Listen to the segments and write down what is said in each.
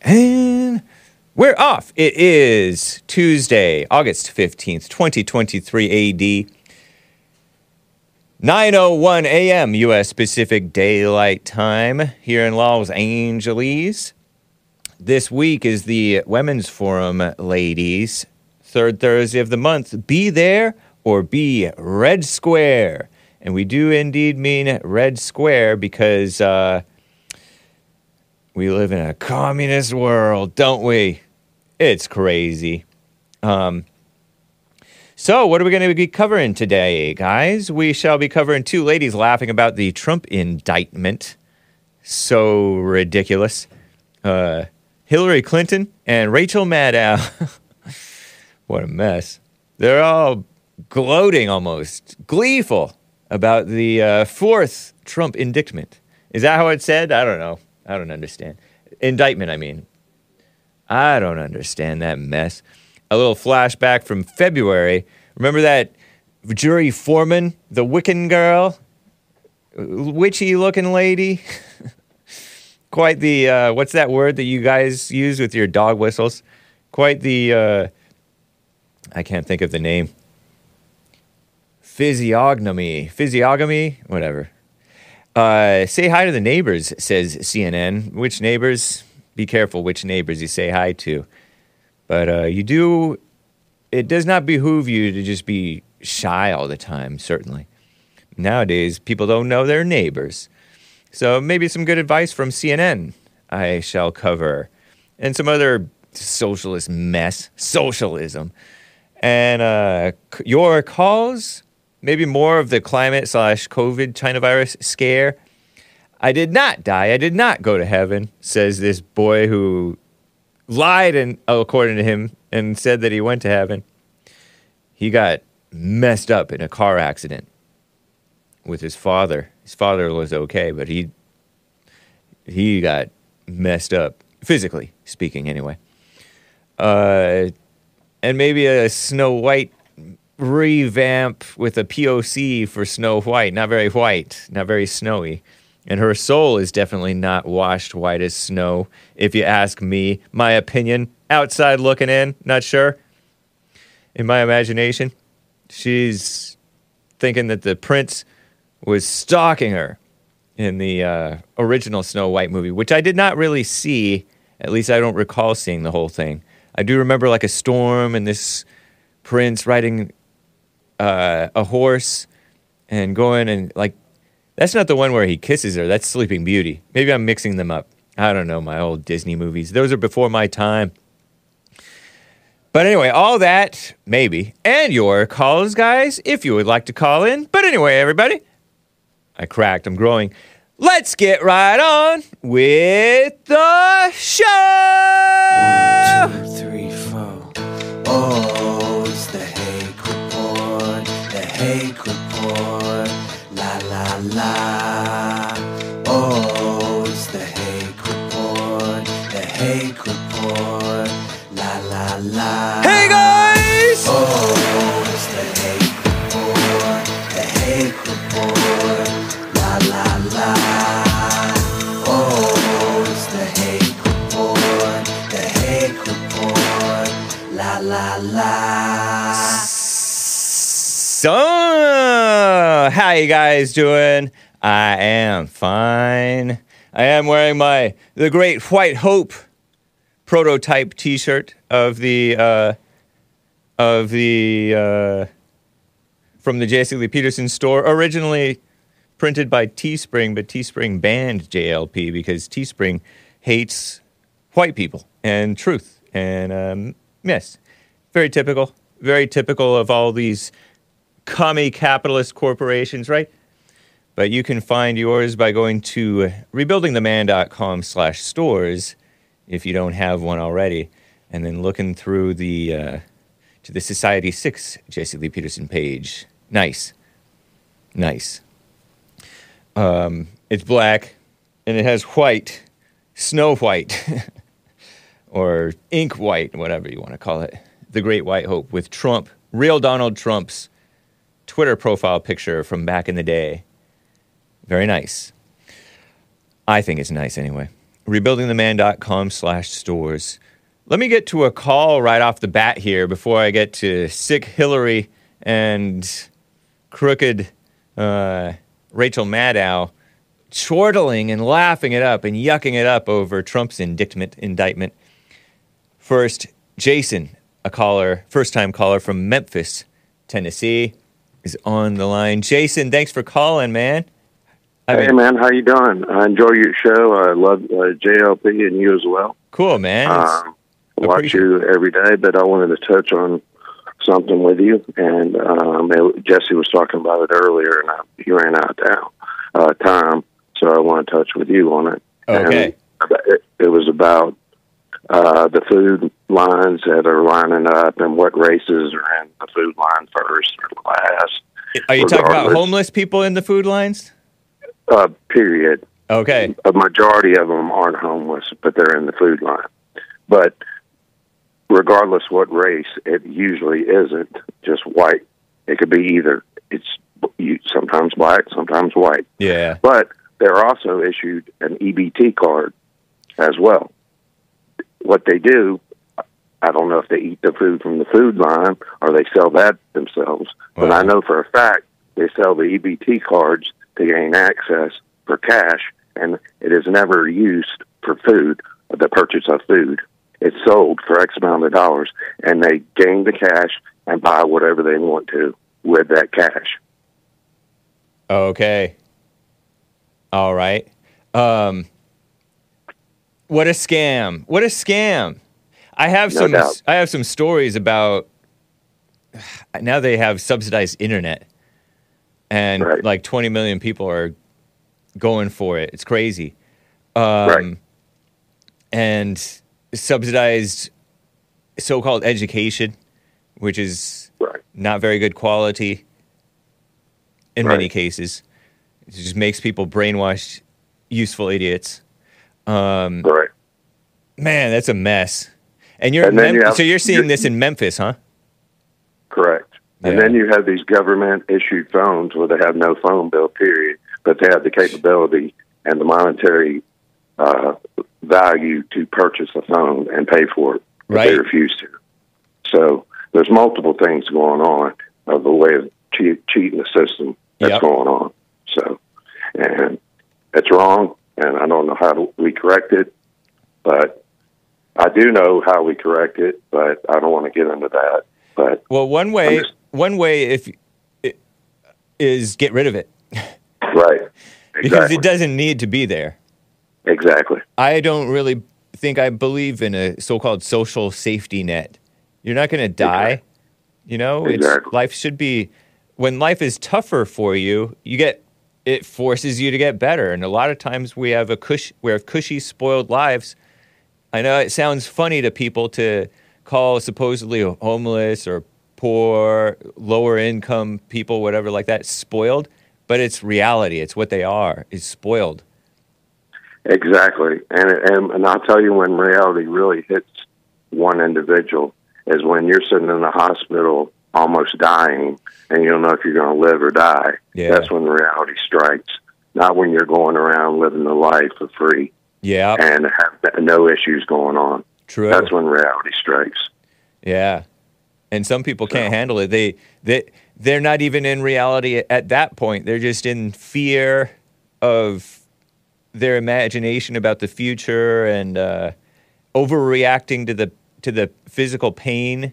And we're off. It is Tuesday, August 15th, 2023 AD. 9:01 a.m. U.S. Pacific Daylight Time here in Los Angeles. This week is the Women's Forum, ladies. Third Thursday of the month. Be there or be Red Square. And we do indeed mean Red Square because uh, we live in a communist world, don't we? It's crazy. Um, so, what are we going to be covering today, guys? We shall be covering two ladies laughing about the Trump indictment. So ridiculous. Uh, Hillary Clinton and Rachel Maddow. what a mess. They're all gloating almost, gleeful about the uh, fourth Trump indictment. Is that how it's said? I don't know. I don't understand. Indictment, I mean. I don't understand that mess. A little flashback from February. Remember that jury foreman, the Wiccan girl? Witchy looking lady? Quite the, uh, what's that word that you guys use with your dog whistles? Quite the, uh, I can't think of the name. Physiognomy. Physiognomy? Whatever. Uh, say hi to the neighbors, says CNN. Which neighbors? Be careful which neighbors you say hi to. But uh, you do, it does not behoove you to just be shy all the time, certainly. Nowadays, people don't know their neighbors. So maybe some good advice from CNN I shall cover. And some other socialist mess, socialism. And uh, your calls maybe more of the climate slash COVID China virus scare. I did not die. I did not go to heaven, says this boy who lied and according to him and said that he went to heaven. He got messed up in a car accident with his father. His father was okay, but he he got messed up physically speaking anyway. Uh, and maybe a Snow White revamp with a POC for Snow White. Not very white, not very snowy. And her soul is definitely not washed white as snow, if you ask me. My opinion, outside looking in, not sure. In my imagination, she's thinking that the prince was stalking her in the uh, original Snow White movie, which I did not really see. At least I don't recall seeing the whole thing. I do remember like a storm and this prince riding uh, a horse and going and like that's not the one where he kisses her. That's Sleeping Beauty. Maybe I'm mixing them up. I don't know my old Disney movies. Those are before my time. But anyway, all that maybe and your calls, guys, if you would like to call in. But anyway, everybody, I cracked. I'm growing. Let's get right on with the show. One, two, three, four. Oh, it's the Hake Report, the Hake Report, la la la. Oh, it's the Hake Report, the Hake Report, la la la. You guys doing? I am fine. I am wearing my the Great White Hope prototype T-shirt of the uh, of the uh, from the Jesse Lee Peterson store, originally printed by Teespring, but Teespring banned JLP because Teespring hates white people and truth. And um, yes, very typical, very typical of all these commie capitalist corporations, right? But you can find yours by going to rebuildingtheman.com slash stores if you don't have one already, and then looking through the uh, to the Society 6 Jesse Lee Peterson page. Nice. Nice. Um, it's black, and it has white, snow white, or ink white, whatever you want to call it. the Great White Hope with Trump, real Donald Trump's Twitter profile picture from back in the day. Very nice. I think it's nice anyway. Rebuildingtheman.com slash stores. Let me get to a call right off the bat here before I get to sick Hillary and crooked uh, Rachel Maddow chortling and laughing it up and yucking it up over Trump's indictment indictment. First, Jason, a caller, first time caller from Memphis, Tennessee, is on the line. Jason, thanks for calling, man. I Hey man, how you doing? I enjoy your show. I love uh, JLP and you as well. cool, man. Um, watch you every day, but I wanted to touch on something with you. And um, it- Jesse was talking about it earlier, and I, he ran out of town, uh, time, so I want to touch with you on it. Okay. It, it was about uh, the food lines that are lining up and what races are in the food line first or last. Are you talking about homeless people in the food lines? Uh, period. Okay. a majority of them aren't homeless, but they're in the food line. But regardless what race, it usually isn't just white. It could be either. It's sometimes black, sometimes white. Yeah. But they're also issued an EBT card as well. What they do, I don't know if they eat the food from the food line or they sell that themselves, but I know for a fact they sell the EBT cards to gain access for cash, and it is never used for food, the purchase of food. It's sold for X amount of dollars, and they gain the cash and buy whatever they want to with that cash. Okay. All right. Um, what a scam! What a scam! I have No some. doubt. I have some stories about. Now they have subsidized internet, and Right. like 20 million people are going for it. It's crazy. Um, Right. And subsidized so-called education, which is Right. not very good quality in many cases. It just makes people brainwashed, useful idiots. Um, Right. man, that's a mess. And you're And Mem- you have- so you're seeing you're- this in Memphis, huh? Correct. And then you have these government issued phones where they have no phone bill, period, but they have the capability and the monetary uh, value to purchase a phone and pay for it Right. they refuse to. So there's multiple things going on of the way of cheat, cheating the system that's Yep. going on. So, and it's wrong, and I don't know how to, we correct it, but I do know how we correct it, but I don't want to get into that. But Well, one way, just- one way, if i- is get rid of it right, because it doesn't need to be there. exactly, I don't really think I believe in a so-called social safety net. You're not going to die. Exactly. You know, it's, Exactly. life should be. When life is tougher for you, you get it forces you to get better. And a lot of times we have a cush, we have cushy, spoiled lives. I know it sounds funny to people to call supposedly homeless or poor, lower income people, whatever like that, spoiled. But it's reality. It's what they are. Is spoiled. exactly. And and and I'll tell you when reality really hits one individual is when you're sitting in the hospital almost dying and you don't know if you're going to live or die. Yeah. That's when reality strikes. Not when you're going around living the life for free Yeah. and have no issues going on. True. That's when reality strikes. Yeah. And some people can't So- handle it. They they they're not even in reality at that point. They're just in fear of their imagination about the future and uh, overreacting to the to the physical pain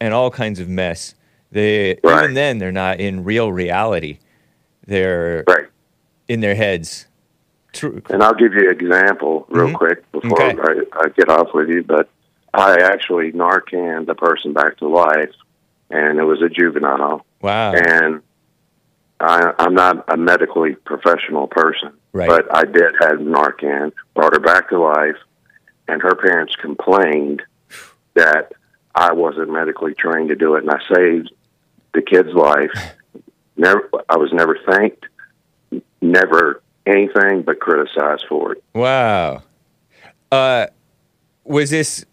and all kinds of mess. They Right. even then they're not in real reality. They're Right. in their heads. True. And I'll give you an example real Mhm. quick before Okay. I, I get off with you. But I actually Narcan the person back to life, and it was a juvenile. Wow. And I, I'm not a medically professional person, Right. but I did have Narcan, brought her back to life, and her parents complained that I wasn't medically trained to do it, and I saved the kid's life. Never, I was never thanked, never anything but criticized for it. Wow. Uh, was this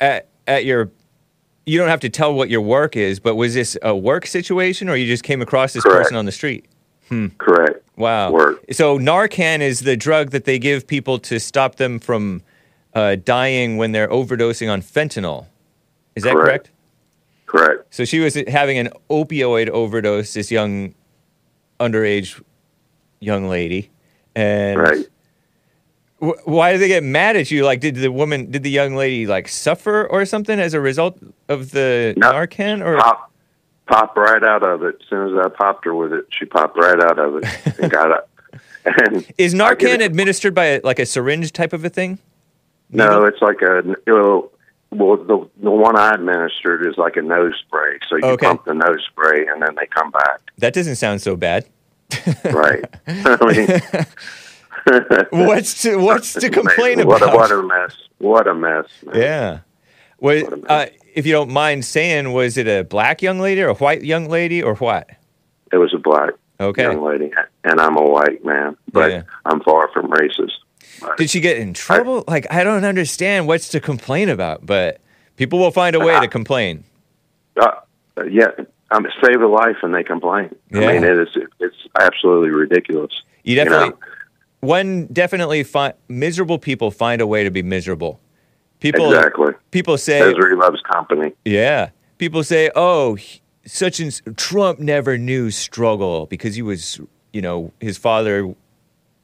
at at your you don't have to tell what your work is, but was this a work situation or you just came across this Correct. person on the street? Hmm. Correct. Wow. Work. So Narcan is the drug that they give people to stop them from uh, dying when they're overdosing on fentanyl. Is that correct? Correct. Correct. So she was having an opioid overdose, this young underage young lady. And Right. wh- why did they get mad at you? Like, did the woman, did the young lady like suffer or something as a result of the No. Narcan? Or Pop, pop right out of it. As soon as I popped her with it, she popped right out of it and got up. And is Narcan administered by like a syringe type of a thing? No, it's like a well, well the the one I administered is like a nose spray. So you Okay. pump the nose spray and then they come back. That doesn't sound so bad. Right. I mean, What's to what's to complain what about? A, what a mess! What a mess! Man. Yeah. Was, What a mess. uh, if you don't mind saying, was it a black young lady or a white young lady or what? It was a black Okay. young lady, and I'm a white man, but Yeah. I'm far from racist. But Did she get in trouble? like, I don't understand what's to complain about, but people will find a way to complain. uh, yeah, I'm save a life and they complain. Yeah. I mean, it is it's absolutely ridiculous. You definitely, know? one definitely find miserable people find a way to be miserable. People, Exactly. people say, Misery loves company. Yeah. People say, oh, such and Trump never knew struggle because he was, you know, his father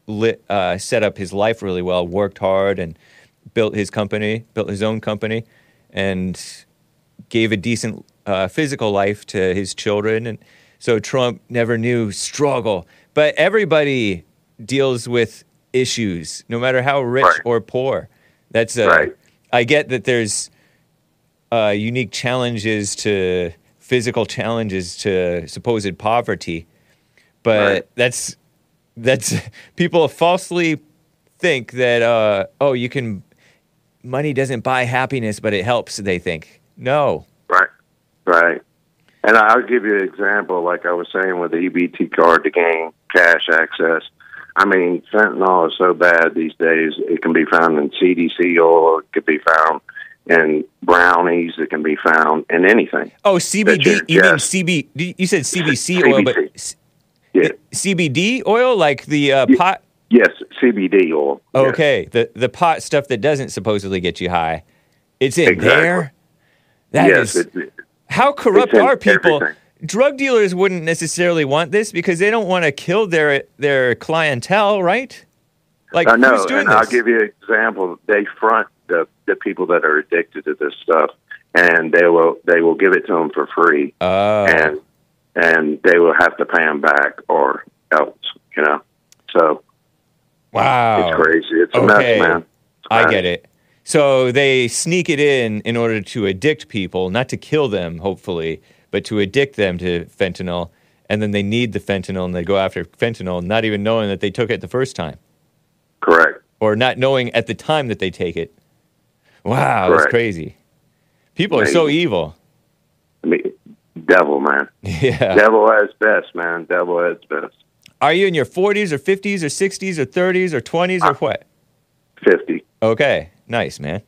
lit, uh, set up his life really well, worked hard, and built his company, built his own company, and gave a decent uh, physical life to his children. And so Trump never knew struggle. But everybody deals with issues, no matter how rich Right. or poor. That's uh, Right. I get that there's uh, unique challenges to physical challenges to supposed poverty, but Right. that's that's people falsely think that uh, oh you can money doesn't buy happiness, but it helps. They think no. Right. Right. And I'll give you an example, like I was saying with the EBT card to gain cash access. I mean, fentanyl is so bad these days. It can be found in CDC oil. It could be found in brownies. It can be found in anything. Oh CBD. You mean CB? You said CBC oil, but Yeah. CBD oil, like the uh, pot. Yes, CBD oil. Yes. Okay, the the pot stuff that doesn't supposedly get you high, it's in Exactly. there. That yes, is- it, how corrupt are people? everything. Drug dealers wouldn't necessarily want this because they don't want to kill their their clientele, right? Like I know, who's doing and this? I'll give you an example. They front the the people that are addicted to this stuff, and they will they will give it to them for free, Oh, and and they will have to pay them back or else, you know. So wow! it's crazy. It's a Okay. mess, man. A I get it. So they sneak it in in order to addict people, not to kill them, hopefully, but to addict them to fentanyl. And then they need the fentanyl and they go after fentanyl, not even knowing that they took it the first time. Correct. or not knowing at the time that they take it. Wow, that's crazy. People are so evil. I mean, devil, man. Yeah. Devil at its best, man. Devil at its best. Are you in your 40s or 50s or 60s or 30s or 20s or what? Fifty. Okay, nice, man.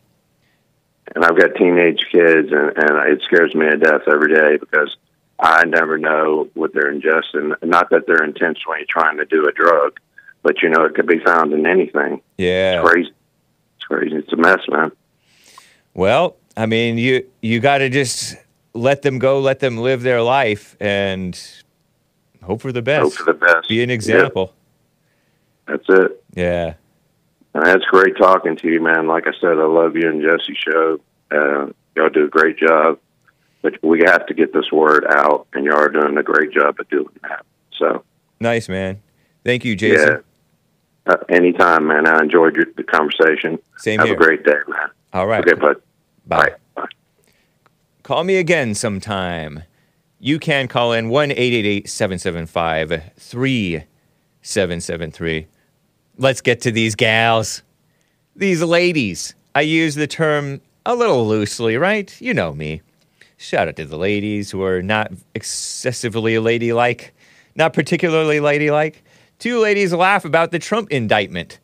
and I've got teenage kids, and, and it scares me to death every day because I never know what they're ingesting. Not that they're intentionally trying to do a drug, but you know it could be found in anything. Yeah. It's crazy. It's crazy. It's a mess, man. Well, I mean, you you got to just let them go, let them live their life, and hope for the best. Hope for the best. Be an example. Yeah, that's it. Yeah. And that's great talking to you, man. Like I said, I love you and Jesse show. Uh, y'all do a great job, but we have to get this word out, and you are doing a great job at doing that. So. Nice, man. Thank you, Jason. Yeah. Uh, anytime, man. I enjoyed your, the conversation. Same Have here. a great day, man. All right. Okay, bud. Bye. Bye. Call me again sometime. You can call in 1 775 3773. Let's get to these gals. These ladies. I use the term a little loosely, right? You know me. Shout out to the ladies who are not excessively ladylike, not particularly ladylike. Two ladies laugh about the Trump indictment.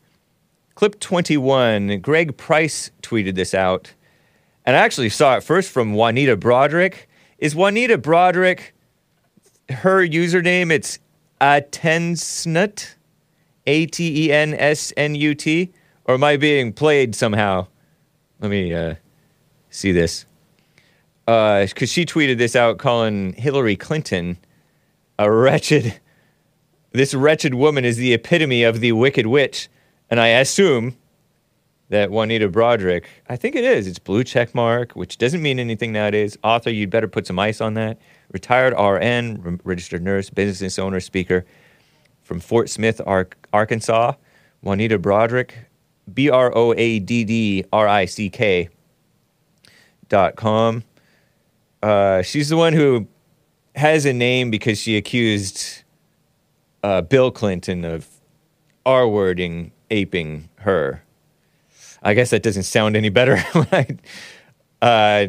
Clip 21, Greg Price tweeted this out and I actually saw it first from Juanita Broaddrick. Is Juanita Broaddrick her username? It's Atensnut, A T E N S N U T, or am I being played somehow? Let me uh, see this. Because she tweeted this out calling Hillary Clinton a wretched, this wretched woman is the epitome of the wicked witch. And I assume that Juanita Broaddrick, I think it is, it's blue check mark, which doesn't mean anything nowadays. Author, you'd better put some ice on that. Retired RN, re- registered nurse, business owner, speaker from Fort Smith, Ar- Arkansas. Juanita Broaddrick, B R O A D D R I C K dot com. Uh, she's the one who has a name because she accused uh, Bill Clinton of R wording, aping her. I guess that doesn't sound any better. I, uh,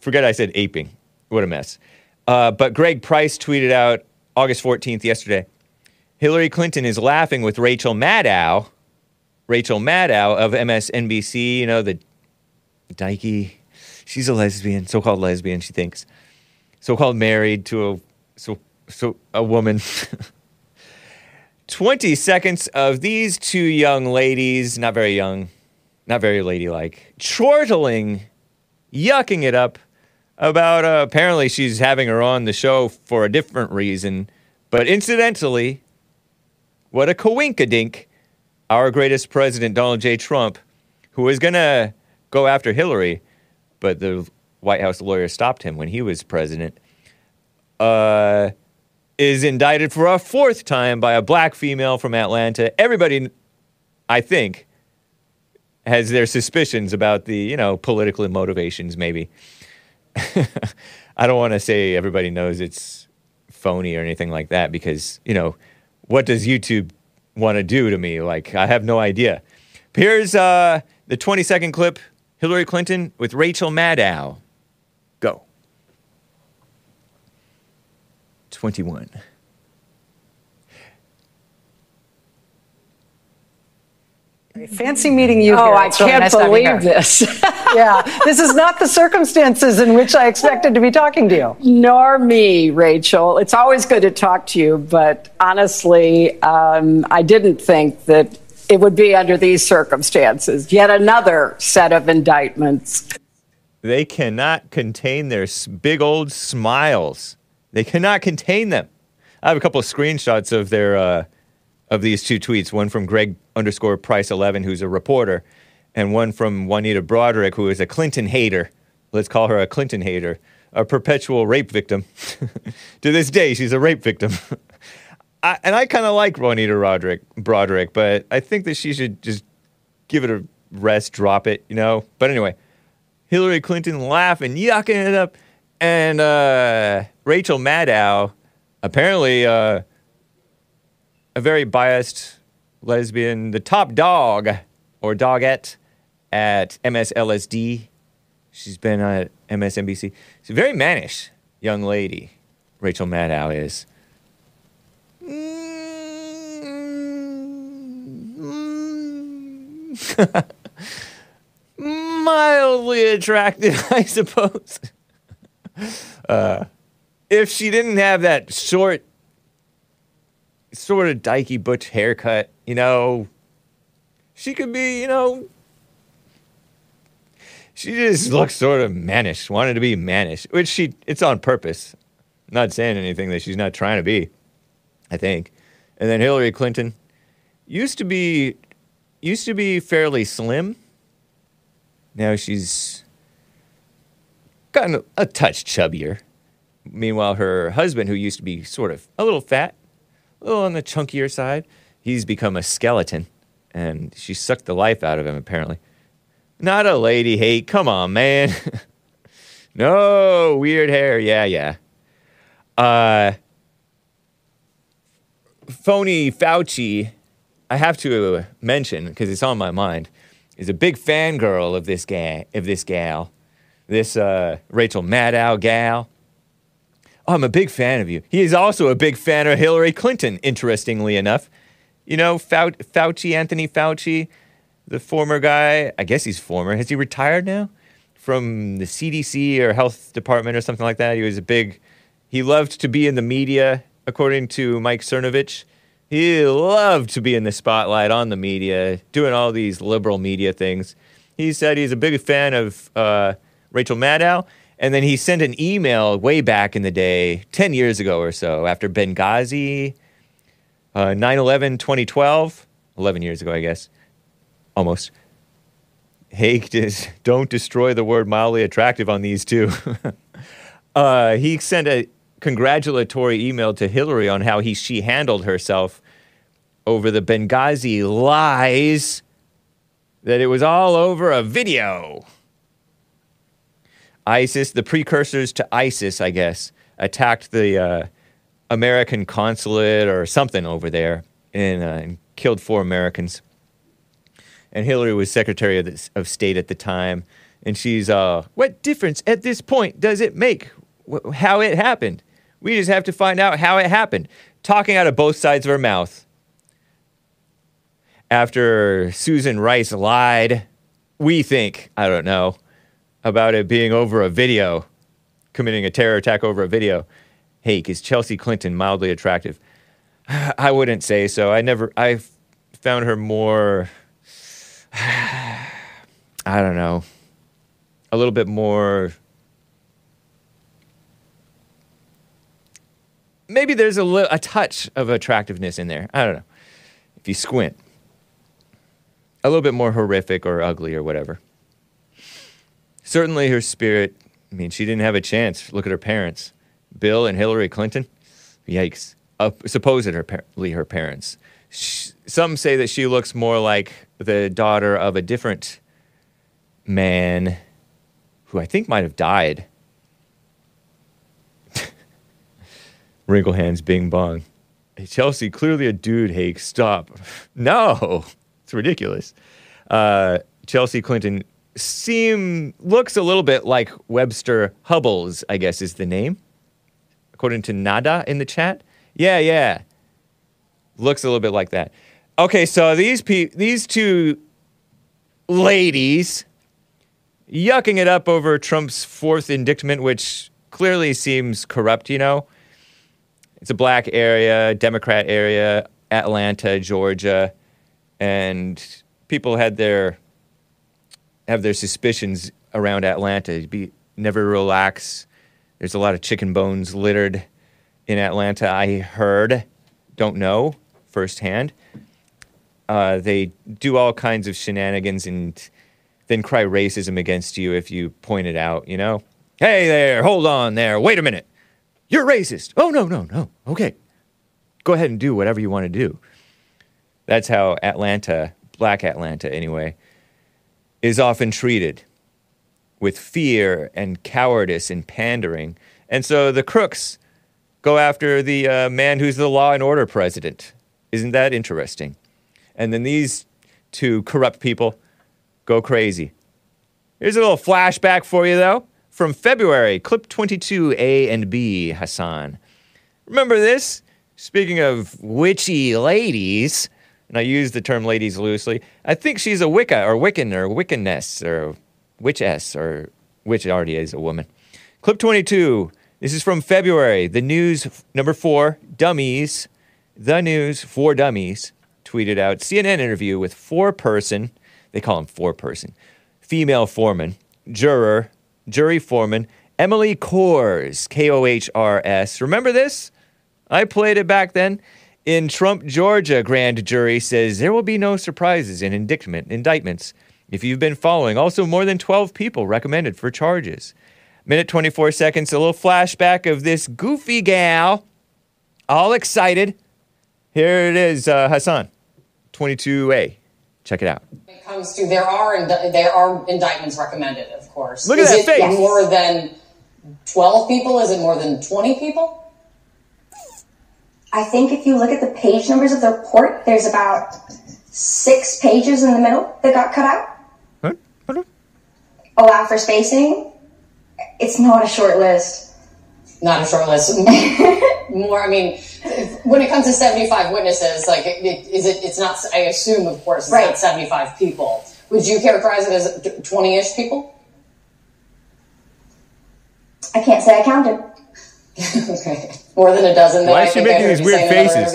forget I said aping. What a mess. Uh, but Greg Price tweeted out August 14th, yesterday Hillary Clinton is laughing with Rachel Maddow. Rachel Maddow of MSNBC, you know, the dykey. She's a lesbian, so called lesbian, she thinks. So called married to a so so a woman. 20 seconds of these two young ladies, not very young, not very ladylike, chortling, yucking it up about uh, apparently she's having her on the show for a different reason. But incidentally, what a coinkadink, our greatest president, Donald J. Trump, who was going to go after Hillary, but the White House lawyer stopped him when he was president, uh, is indicted for a fourth time by a black female from Atlanta. Everybody, I think, has their suspicions about the, you know, political motivations, maybe. I don't want to say everybody knows it's phony or anything like that because, you know, what does YouTube want to do to me? Like, I have no idea. Here's uh, the 20 second clip Hillary Clinton with Rachel Maddow. Go. 21. Fancy meeting you Oh, here. I It's really can't nice believe this. yeah, this is not the circumstances in which I expected to be talking to you. Nor me, Rachel. It's always good to talk to you, but honestly, um, I didn't think that it would be under these circumstances. Yet another set of indictments. They cannot contain their big old smiles. They cannot contain them. I have a couple of screenshots of their uh, of these two tweets. One from Greg underscore Price eleven, who's a reporter, and one from Juanita Broaddrick, who is a Clinton hater. Let's call her a Clinton hater, a perpetual rape victim. to this day, she's a rape victim. I, and I kind of like Juanita Broaddrick, Broaddrick, but I think that she should just give it a rest, drop it, you know. But anyway, Hillary Clinton laughing, yucking it up, and uh, Rachel Maddow, apparently uh, a very biased lesbian, the top dog or dogette at MSLSD. She's been at MSNBC. She's a very mannish young lady. Rachel Maddow is. Mildly attractive, I suppose. Uh, if she didn't have that short, sort of dykey butch haircut, you know, she could be, you know, she just looks sort of mannish, wanted to be mannish, which she, it's on purpose. not saying anything that she's not trying to be, I think. And then Hillary Clinton used to be, used to be fairly slim. Now she's gotten a, a touch chubbier. Meanwhile, her husband, who used to be sort of a little fat, little on the chunkier side, he's become a skeleton, and she sucked the life out of him, apparently. Not a lady hate. Come on, man. no, weird hair. Yeah, yeah. Uh, phony Fauci, I have to mention, because it's on my mind, is a big fangirl of this guy, of this gal, this uh, Rachel Maddow gal. I'm a big fan of you. He is also a big fan of Hillary Clinton, interestingly enough. You know, Fau- Fauci, Anthony Fauci, the former guy, I guess he's former. Has he retired now? from the CDC or health department or something like that. He was a big, he loved to be in the media, according to Mike Cernovich. He loved to be in the spotlight on the media, doing all these liberal media things. He said he's a big fan of uh, Rachel Maddow. And then he sent an email way back in the day, 10 years ago or so, after Benghazi, uh, 9 11, 2012, 11 years ago, I guess, almost. Hey, just don't destroy the word mildly attractive on these two. uh, he sent a congratulatory email to Hillary on how he, she handled herself over the Benghazi lies that it was all over a video. ISIS, the precursors to ISIS, I guess, attacked the uh, American consulate or something over there and, uh, and killed four Americans. And Hillary was Secretary of, the, of State at the time. And she's, uh, what difference at this point does it make wh- how it happened? We just have to find out how it happened. Talking out of both sides of her mouth. After Susan Rice lied, we think, I don't know, about it being over a video, committing a terror attack over a video. Hey, is Chelsea Clinton mildly attractive? I wouldn't say so. I never, I found her more, I don't know, a little bit more. Maybe there's a, li- a touch of attractiveness in there. I don't know. If you squint, a little bit more horrific or ugly or whatever certainly her spirit. I mean, she didn't have a chance. Look at her parents, Bill and Hillary Clinton. Yikes! Uh, supposedly her parents. Sh some say that she looks more like the daughter of a different man, who I think might have died. Wrinkle hands, bing bong. Hey, Chelsea, clearly a dude. Hey, stop. No, it's ridiculous. Uh, Chelsea Clinton seem looks a little bit like Webster Hubbles, I guess is the name, according to Nada in the chat. Yeah, yeah, looks a little bit like that. Okay, so these pe- these two ladies yucking it up over Trump's fourth indictment, which clearly seems corrupt. You know, it's a black area, Democrat area, Atlanta, Georgia, and people had their have their suspicions around Atlanta. Be never relax. There's a lot of chicken bones littered in Atlanta. I heard, don't know firsthand. Uh, they do all kinds of shenanigans and then cry racism against you if you point it out. You know, hey there, hold on there, wait a minute, you're racist. Oh no, no, no. Okay, go ahead and do whatever you want to do. That's how Atlanta, Black Atlanta, anyway is often treated with fear and cowardice and pandering. And so the crooks go after the uh, man who's the law and order president. Isn't that interesting? And then these two corrupt people go crazy. Here's a little flashback for you, though, from February, clip 22A and B, Hassan. Remember this? Speaking of witchy ladies, and I use the term ladies loosely. I think she's a Wicca or Wiccan or Wiccaness or Witchess or which already is a woman. Clip 22. This is from February. The news number four, dummies. The news for dummies tweeted out CNN interview with four person, they call him four person, female foreman, juror, jury foreman, Emily Kohrs, K O H R S. Remember this? I played it back then. In Trump, Georgia, grand jury says there will be no surprises in indictment, indictments. If you've been following, also more than 12 people recommended for charges. Minute 24 seconds, a little flashback of this goofy gal, all excited. Here it is, uh, Hassan, 22A. Check it out. When it comes to there are indi- there are indictments recommended, of course. Look at Is that it face. more than twelve people? Is it more than twenty people? I think if you look at the page numbers of the report, there's about six pages in the middle that got cut out. Huh? Hold. Allow for spacing. It's not a short list. Not a short list. more. I mean, when it comes to seventy-five witnesses, like, it, it, is it? It's not. I assume, of course, it's Right. not seventy-five people. Would you characterize it as twenty-ish people? I can't say I counted. okay. More than a dozen. that Why is she making these weird faces?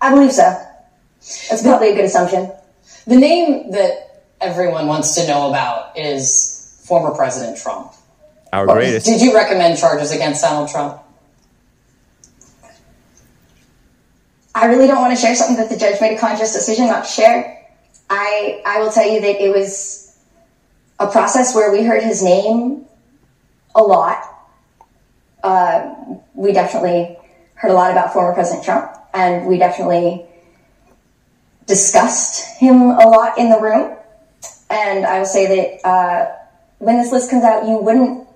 I believe so. That's probably a good assumption. The name that everyone wants to know about is former President Trump. Our greatest. Did you recommend charges against Donald Trump? I really don't want to share something that the judge made a conscious decision not to share. I I will tell you that it was a process where we heard his name a lot. Uh, we definitely heard a lot about former President Trump, and we definitely discussed him a lot in the room. And I will say that uh, when this list comes out, you wouldn't.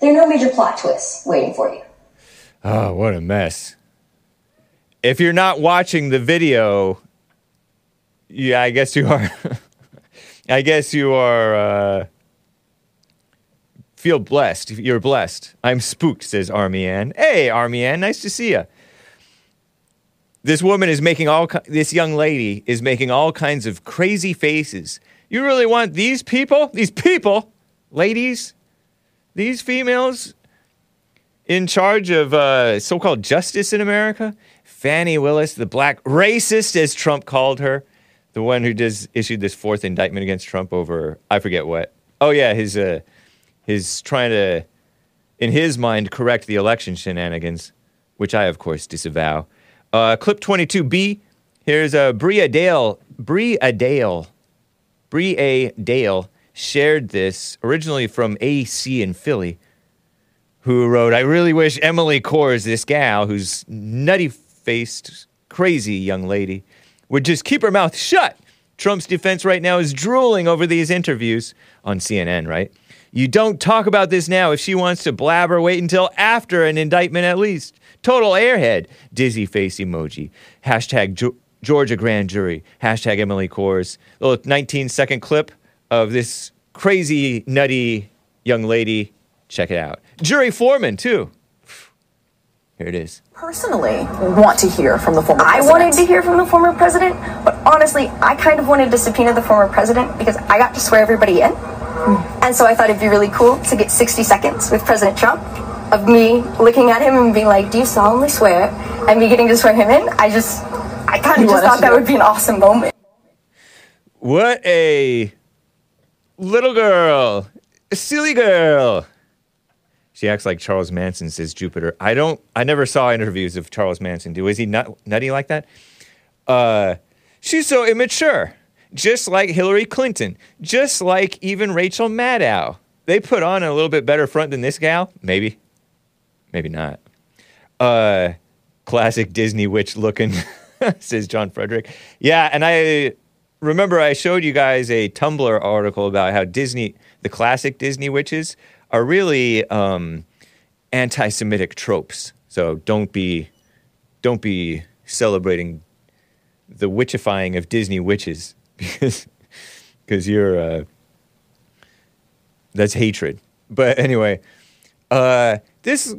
There are no major plot twists waiting for you. Oh, what a mess. If you're not watching the video, yeah, I guess you are. I guess you are. Uh, feel blessed. You're blessed. I'm spooked, says Army Ann. Hey, Army Ann, nice to see you. This woman is making all. This young lady is making all kinds of crazy faces. You really want these people? These people, ladies, these females in charge of uh, so called justice in America. Fani Willis, the black racist, as Trump called her, the one who does issued this fourth indictment against Trump over I forget what. Oh yeah, his uh, his trying to, in his mind, correct the election shenanigans, which I of course disavow. Uh, clip twenty two B. Here's uh, Bria Dale. Bria Dale. Bria Dale shared this originally from AC in Philly who wrote, I really wish Emily Kohrs, this gal who's nutty faced, crazy young lady, would just keep her mouth shut. Trump's defense right now is drooling over these interviews on CNN, right? You don't talk about this now. If she wants to blabber, wait until after an indictment at least. Total airhead. Dizzy face emoji. Hashtag Ge- Georgia grand jury. Hashtag Emily Kohrs. Little 19 second clip of this crazy, nutty young lady. Check it out. Jury foreman, too. Here it is. personally want to hear from the former I wanted to hear from the former president, but honestly, I kind of wanted to subpoena the former president because I got to swear everybody in. And so I thought it'd be really cool to get 60 seconds with President Trump of me looking at him and being like, Do you solemnly swear? And me getting to swear him in. I just, I kind of just thought that would be an awesome moment. What a little girl. A silly girl. She acts like Charles Manson, says Jupiter. I don't, I never saw interviews of Charles Manson. Do is he nut, nutty like that? Uh, she's so immature, just like Hillary Clinton, just like even Rachel Maddow. They put on a little bit better front than this gal, maybe, maybe not. Uh, classic Disney witch looking, says John Frederick. Yeah, and I remember I showed you guys a Tumblr article about how Disney, the classic Disney witches, are really um, anti-Semitic tropes. So don't be, don't be celebrating the witchifying of Disney witches because because you're uh, that's hatred. But anyway, uh, this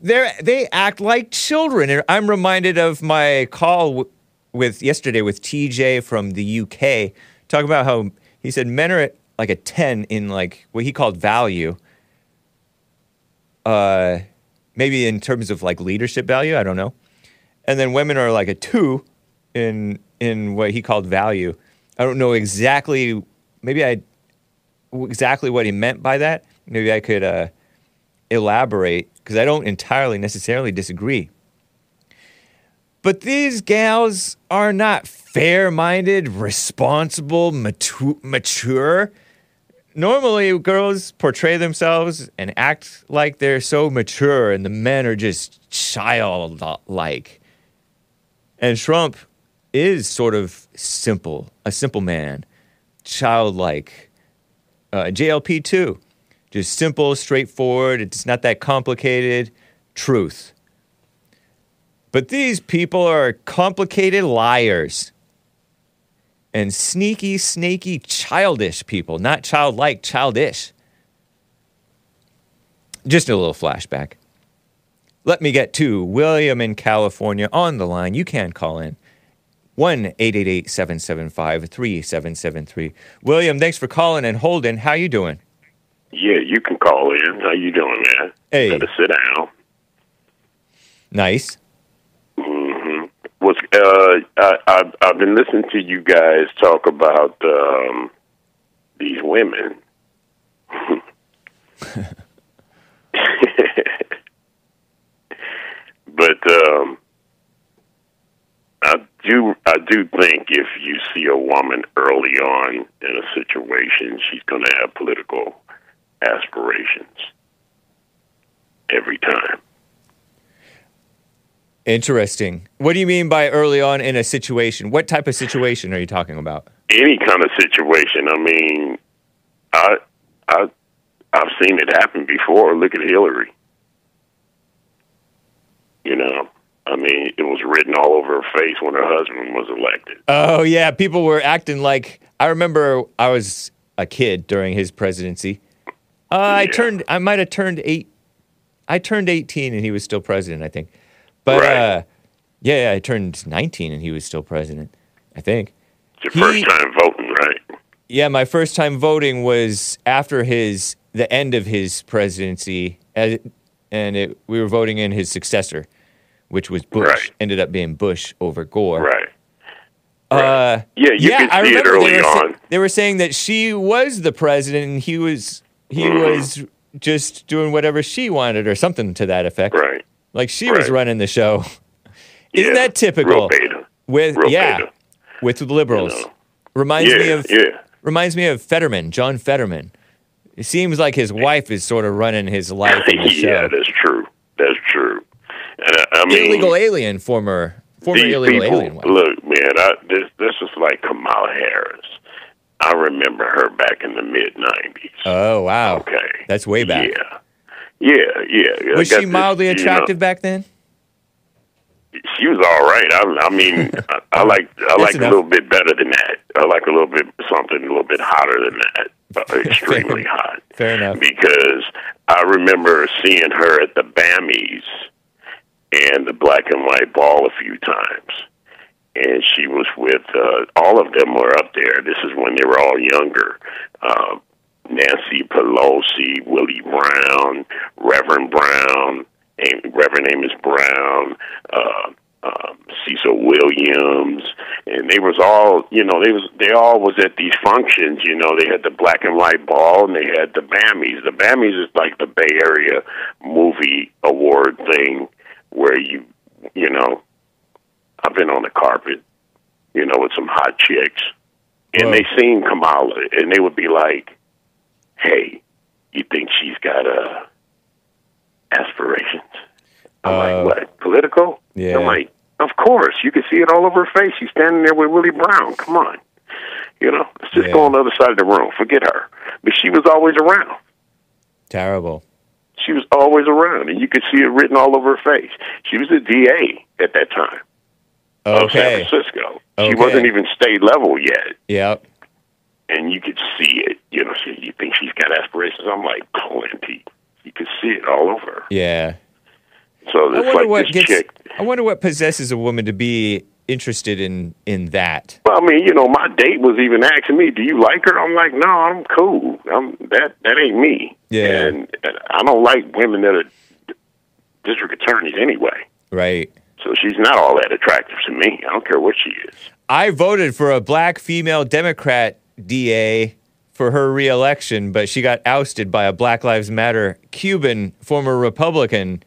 they they act like children. I'm reminded of my call w- with yesterday with TJ from the UK, talking about how he said men are at like a 10 in like what he called value. Uh, maybe in terms of like leadership value, I don't know. And then women are like a two in in what he called value. I don't know exactly. Maybe I exactly what he meant by that. Maybe I could uh, elaborate because I don't entirely necessarily disagree. But these gals are not fair minded, responsible, matu- mature. Normally, girls portray themselves and act like they're so mature, and the men are just childlike. And Trump is sort of simple, a simple man, childlike. Uh, JLP too, just simple, straightforward. It's not that complicated. Truth. But these people are complicated liars and sneaky, snaky, childish people. Not childlike, childish. Just a little flashback. Let me get to William in California on the line. You can call in 1 888 775 3773. William, thanks for calling and holding. How you doing? Yeah, you can call in. How you doing, man? Hey. Better sit down. Nice. hmm Was uh, I, I I've been listening to you guys talk about um, these women. but um, I do I do think if you see a woman early on in a situation, she's going to have political aspirations every time. Interesting. What do you mean by early on in a situation? What type of situation are you talking about? Any kind of situation. I mean, I I I've seen it happen before. Look at Hillary. You know, I mean, it was written all over her face when her husband was elected. Oh yeah, people were acting like I remember I was a kid during his presidency. Uh, I turned I might have turned 8 I turned 18 and he was still president, I think. But uh yeah, yeah, I turned 19 and he was still president, I think. It's your first time voting, right? Yeah, my first time voting was after his the end of his presidency, as, and it, we were voting in his successor, which was Bush. Ended up being Bush over Gore. Right. Uh, Yeah, you yeah, can I see it remember early they were, on. they were saying that she was the president, and he was he Mm-hmm. was just doing whatever she wanted, or something to that effect. Right. Like she was running the show. Isn't Yeah, that typical? With Real yeah, beta. with the liberals. Reminds me of yeah. reminds me of Fetterman, John Fetterman. It seems like his wife is sort of running his life the show. yeah, that's true. That's true. I, I mean, illegal alien, former former illegal people, alien. wife. Look, man, I, this this is like Kamala Harris. I remember her back in the mid '90s. Oh wow, Okay, that's way back. Yeah, yeah, yeah. Was she this, mildly you know, attractive back then? she was all right. I, I mean, I, I like I like enough. a little bit better than that. I like a little bit something a little bit hotter than that. Uh, extremely hot. Fair enough. Because I remember seeing her at the Bammies and the Black and White Ball a few times, and she was with uh, all of them were up there. This is when they were all younger. Uh, Nancy Pelosi, Willie Brown, Reverend Brown, Reverend Amos Brown, uh, um, Cecil Williams, and they was all, you know, they was they all was at these functions. You know, they had the black and white ball, and they had the Bammies. The Bammies is like the Bay Area movie award thing, where you, you know, I've been on the carpet, you know, with some hot chicks, and they seen Kamala, and they would be like, "Hey, you think she's got uh, aspirations?" I'm like, "What? Political?" Yeah. I'm like, "Of course, you can see it all over her face. She's standing there with Willie Brown. Come on, you know, let's just go on the other side of the room. Forget her." But she was always around. Terrible. She was always around, and you could see it written all over her face. She was a DA at that time of San Okay. Francisco. She wasn't even state level yet, Yep. and you could see it. You know, she, you think she's got aspirations? I'm like, plenty. You could see it all over. Yeah. So I wonder like what gets. chick. I wonder what possesses a woman to be interested in in that. Well, I mean, you know, my date was even asking me, "Do you like her?" I'm like, "No, I'm cool. I'm that that ain't me." Yeah. and, and I don't like women that are district attorneys anyway. Right. So she's not all that attractive to me. I don't care what she is. I voted for a black female Democrat DA for her reelection, but she got ousted by a Black Lives Matter Cuban former Republican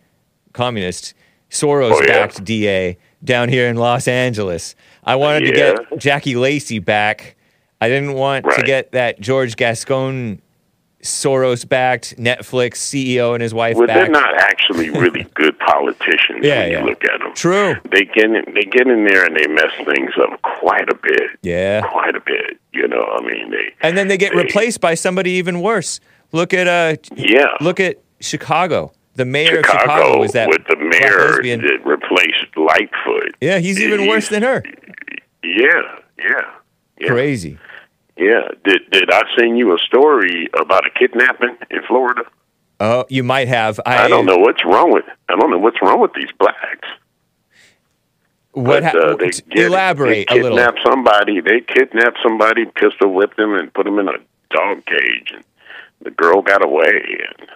communist Soros backed oh, DA down here in Los Angeles. I wanted to get Jackie Lacey back. I didn't want to get that George Gascon Soros backed Netflix CEO and his wife Well, back. they're not actually really good politicians Yeah, when yeah. you look at them. True. They get in, they get in there and they mess things up quite a bit. Yeah. Quite a bit. You know, I mean, they and then they get replaced by somebody even worse. Look at uh Yeah. Look at Chicago. The mayor Chicago, of Chicago was that with the mayor lesbian. that replaced Lightfoot. Yeah, he's even worse than her. Yeah, yeah, yeah. Crazy. Yeah. Did did I send you a story about a kidnapping in Florida? Oh, you might have. I, I, don't know what's wrong with I don't know what's wrong with these blacks. What? But, uh, they get- elaborate they a little. kidnap somebody. They kidnap somebody, pistol whip them, and put them in a dog cage, and the girl got away. And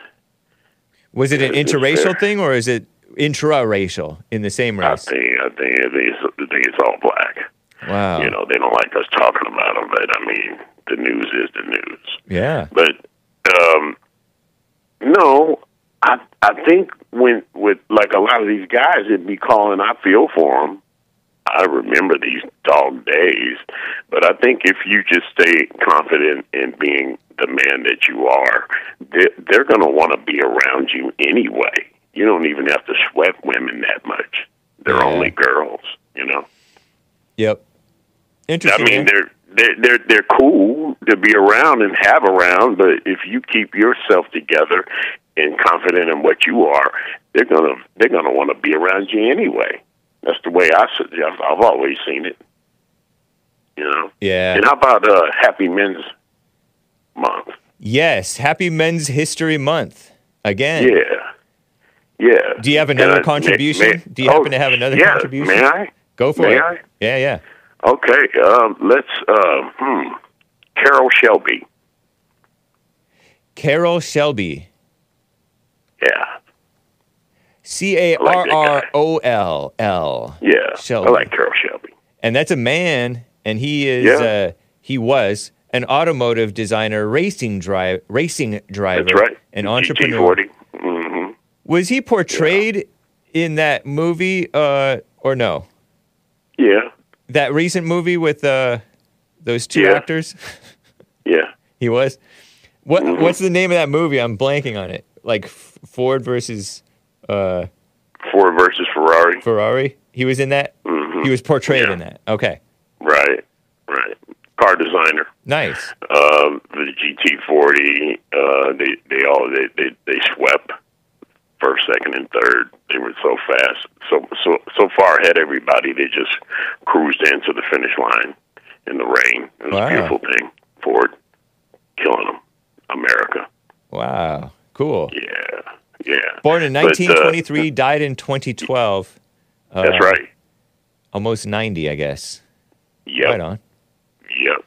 Was it an interracial thing or is it intra-racial in the same I race? think I think I think it's, I think it's all black. Wow. You know, they don't like us talking about them, but I mean, the news is the news. Yeah. But um, no, I I think when with like a lot of these guys that be calling, I feel for them. I remember these dog days, but I think if you just stay confident in being the man that you are, they're, they're going to want to be around you anyway. You don't even have to sweat women that much. They're Yeah. only girls, you know. Yep. Interesting. I mean, they're they're they're they're cool to be around and have around, but if you keep yourself together and confident in what you are, they're gonna they're gonna want to be around you anyway. That's the way I s- I've, I've always seen it. You know. yeah. And how about uh, Happy Men's Month? Yes. Happy Men's History Month. Again. Yeah. Yeah. Do you have another I- contribution? may- Do you oh, happen to have another yeah, contribution? May I? Go for May it. I? Yeah, yeah. Okay. Um, let's. Uh, hmm. Carroll Shelby. Carroll Shelby. Yeah. C A R R O L L. Yeah. Shelby. I like Carroll Shelby. And that's a man, and he is Yeah. uh, he was an automotive designer, racing drive, racing driver, That's right. an entrepreneur. GT40. hmm Was he portrayed in that movie uh, or no? Yeah. That recent movie with uh, those two Yeah. actors? Yeah. He was. What Mhm. What's the name of that movie? I'm blanking on it. Like Ford versus uh, Ford versus Ferrari. Ferrari. He was in that. Mhm. He was portrayed Yeah. in that. Okay, Right. Right. Car designer. nice. Um, the GT40. Uh, they they all they, they they swept first, second, and third. They were so fast, so so so far ahead. Everybody. They just cruised into the finish line in the rain. It was Wow. a beautiful thing. Ford killing them. America. Wow, cool. Yeah. Yeah. Born in But, uh, 1923, died in 2012. Uh, That's right. Almost 90, I guess. Yep. Right on. Yep.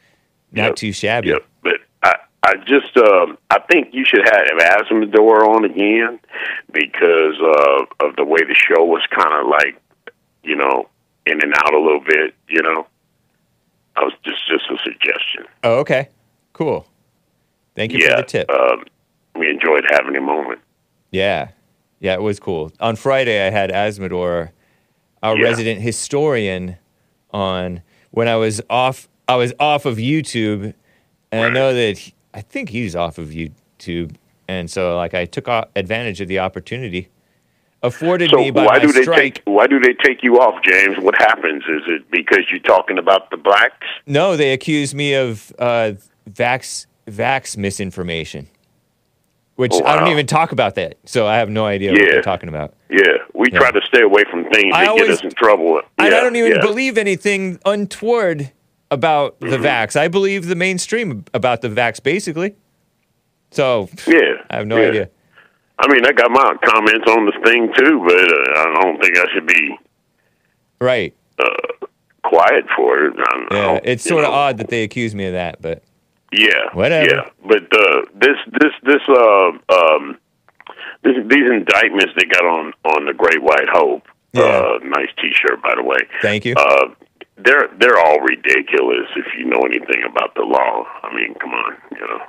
Not Yep. too shabby. Yep. But I, I just, um, I think you should have Asimdor on again because uh, of the way the show was kind of like, you know, in and out a little bit. You know, I was just just a suggestion. Oh, okay. Cool. Thank you yeah. for the tip. Um, we enjoyed having him on. Yeah. Yeah, it was cool. On Friday, I had Asmodor, our Yeah. resident historian, on when I was off. I was off of YouTube, and I know that he- I think he's off of YouTube, and so like I took advantage of the opportunity afforded So me by why do they strike. take why do they take you off, James? What happens? Is it because you're talking about the blacks? No, they accuse me of uh, vax vax misinformation, which Oh, I don't even talk about that. So I have no idea what Yeah. they're talking about. Yeah, we Yeah. try to stay away from things I that always- get us in trouble. Yeah, I don't even believe anything untoward about the Mm-hmm. vax. I believe the mainstream about the vax, basically. So Yeah, I have no idea. I mean, I got my comments on this thing too, but uh, I don't think I should be Right. uh, quiet for it. Yeah. It's sort of odd that they accuse me of that, but Yeah, Whatever. Yeah, but uh, this this this uh um this, these indictments they got on on the Great White Hope. Uh, nice T-shirt, by the way. thank you. Uh, they're they're all ridiculous if you know anything about the law. I mean, come on, you know.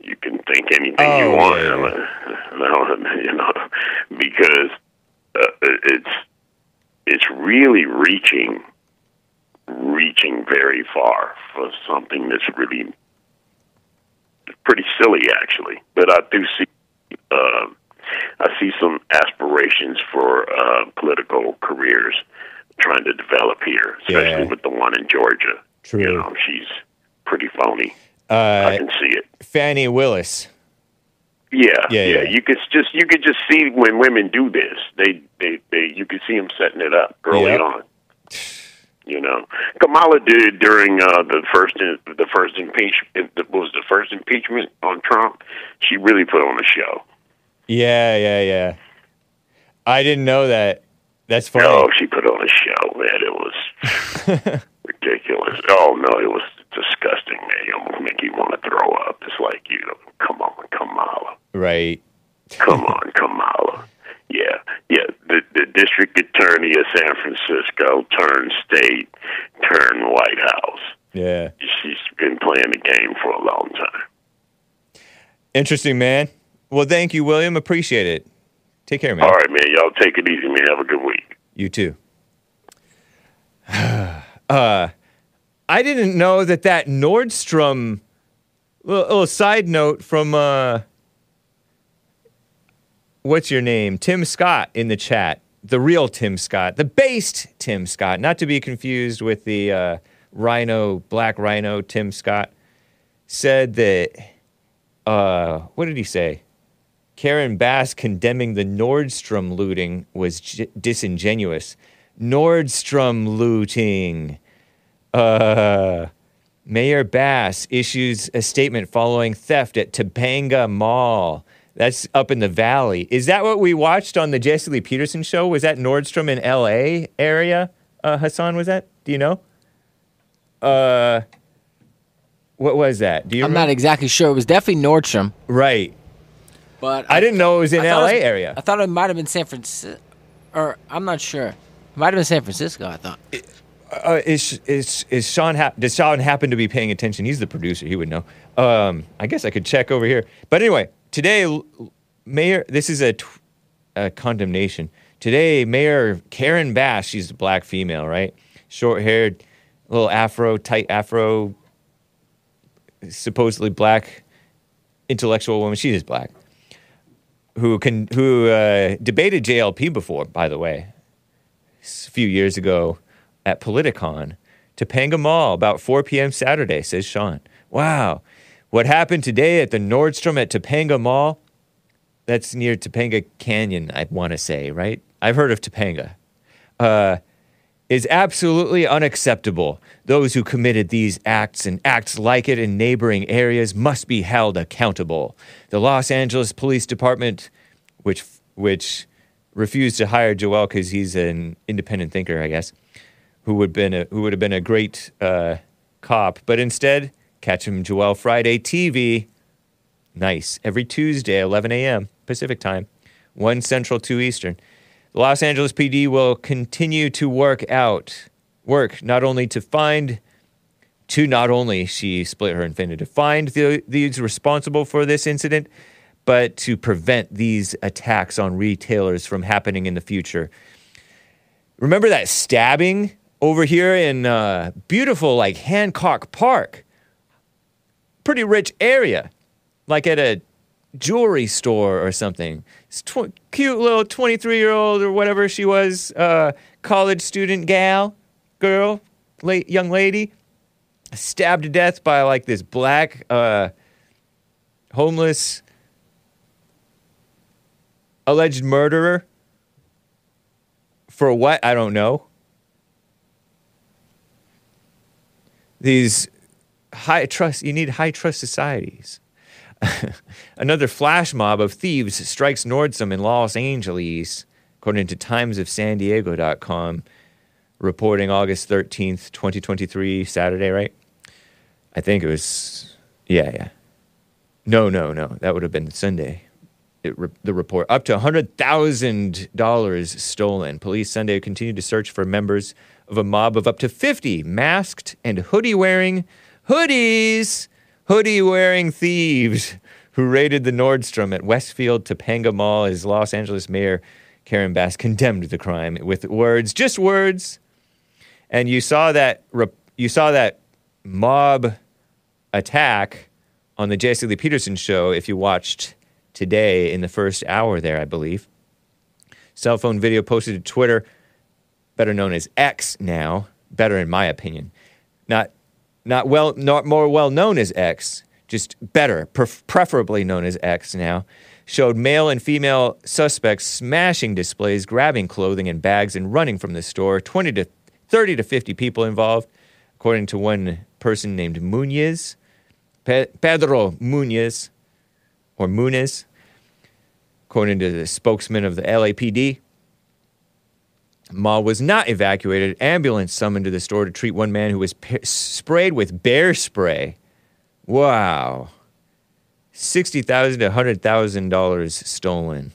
You can think anything you Oh, want, yeah, No, you know, because uh, it's it's really reaching reaching very far for something that's really pretty silly, actually. But I do see uh, I see some aspirations for uh, political careers trying to develop here, especially Yeah. with the one in Georgia. True. You know, she's pretty phony. Uh, I can see it. Fani Willis. Yeah, Yeah, yeah, yeah. You could just you could just see when women do this. They they they you could see them setting it up early Yep. on. You know, Kamala did during uh, the first in, the first impeachment. Was the first impeachment on Trump? She really put on a show. Yeah, yeah, yeah. I didn't know that. That's funny. Oh, she put on a show, man. It was ridiculous. Oh no, it was disgusting, man. You almost make you want to throw up. It's like, you know, come on, Kamala. Right. Come on, Kamala. Yeah, yeah. The the district attorney of San Francisco turned state, turned White House. Yeah. She's been playing the game for a long time. Interesting, man. Well, thank you, William. Appreciate it. Take care, man. All right, man. Y'all take it easy, man. Have a good week. You too. uh, I didn't know that that Nordstrom. Little, little side note from uh, what's your name? Tim Scott in the chat. The real Tim Scott, the based Tim Scott, not to be confused with the uh, Rhino, Black Rhino Tim Scott, said that. Uh, what did he say? Karen Bass condemning the Nordstrom looting was j- disingenuous. Nordstrom looting. Uh, Mayor Bass issues a statement following theft at Topanga Mall. That's up in the valley. Is that what we watched on the Jesse Lee Peterson show? Was that Nordstrom in L.A. area? Uh, Hassan, was that? Do you know? Uh, what was that? Do you? I'm remember? not exactly sure. It was definitely Nordstrom. Right. But I didn't know it was in LA was- area. I thought it might have been San Francisco, or I'm not sure. It might have been San Francisco. I thought. Uh, is is is Sean? Ha- does Sean happen to be paying attention? He's the producer. He would know. Um, I guess I could check over here. But anyway, today, Mayor. This is a, a condemnation. Today, Mayor Karen Bass. She's a black female, right? Short haired, little afro, tight afro. Supposedly black, intellectual woman. She is black. Who can who uh, debated JLP before? By the way, a few years ago at Politicon, Topanga Mall, about 4 p.m. Saturday, says Sean. Wow. What happened today at the Nordstrom at Topanga Mall? That's near Topanga Canyon, I want to say, right? I've heard of Topanga. Uh, is absolutely unacceptable. Those who committed these acts and acts like it in neighboring areas must be held accountable. The Los Angeles Police Department, which which refused to hire Joel because he's an independent thinker, I guess, who would been a, who would have been a great uh, cop, but instead catch him Joel Friday TV. Nice every Tuesday, 11 a.m. Pacific time, one Central, two Eastern. The Los Angeles PD will continue to work out, work not only to find, to not only, she split her infinitive, to find the, these responsible for this incident, but to prevent these attacks on retailers from happening in the future. Remember that stabbing over here in uh, beautiful, like Hancock Park? Pretty rich area, like at a jewelry store or something. This tw- cute little 23 year old or whatever she was, uh, college student gal, girl, late young lady, stabbed to death by like this black, uh, homeless, alleged murderer. For what? I don't know. These high trust, you need high trust societies. Another flash mob of thieves strikes Nordstrom in Los Angeles, according to timesofsandiego.com, reporting August 13th, 2023, Saturday, right? I think it was, yeah, yeah. No, no, no. That would have been Sunday. Re- the report. Up to $100,000 stolen. Police Sunday continued to search for members of a mob of up to 50 masked and hoodie wearing hoodies, hoodie wearing thieves who raided the Nordstrom at Westfield Topanga Mall as Los Angeles Mayor Karen Bass condemned the crime with words, just words. And you saw that you saw that mob attack on the Jesse Lee Peterson show if you watched today in the first hour there, I believe. Cell phone video posted to Twitter, better known as X now, better in my opinion. Not not well not more well known as X, just better, pref- preferably known as X now. Showed male and female suspects smashing displays, grabbing clothing and bags, and running from the store. 20 to 30 to 50 people involved, according to one person named Munez. Pe- Pedro Munez, or Munez, according to the spokesman of the LAPD. Mall was not evacuated. Ambulance summoned to the store to treat one man who was sprayed with bear spray. Wow. 60,000 to $100,000 stolen.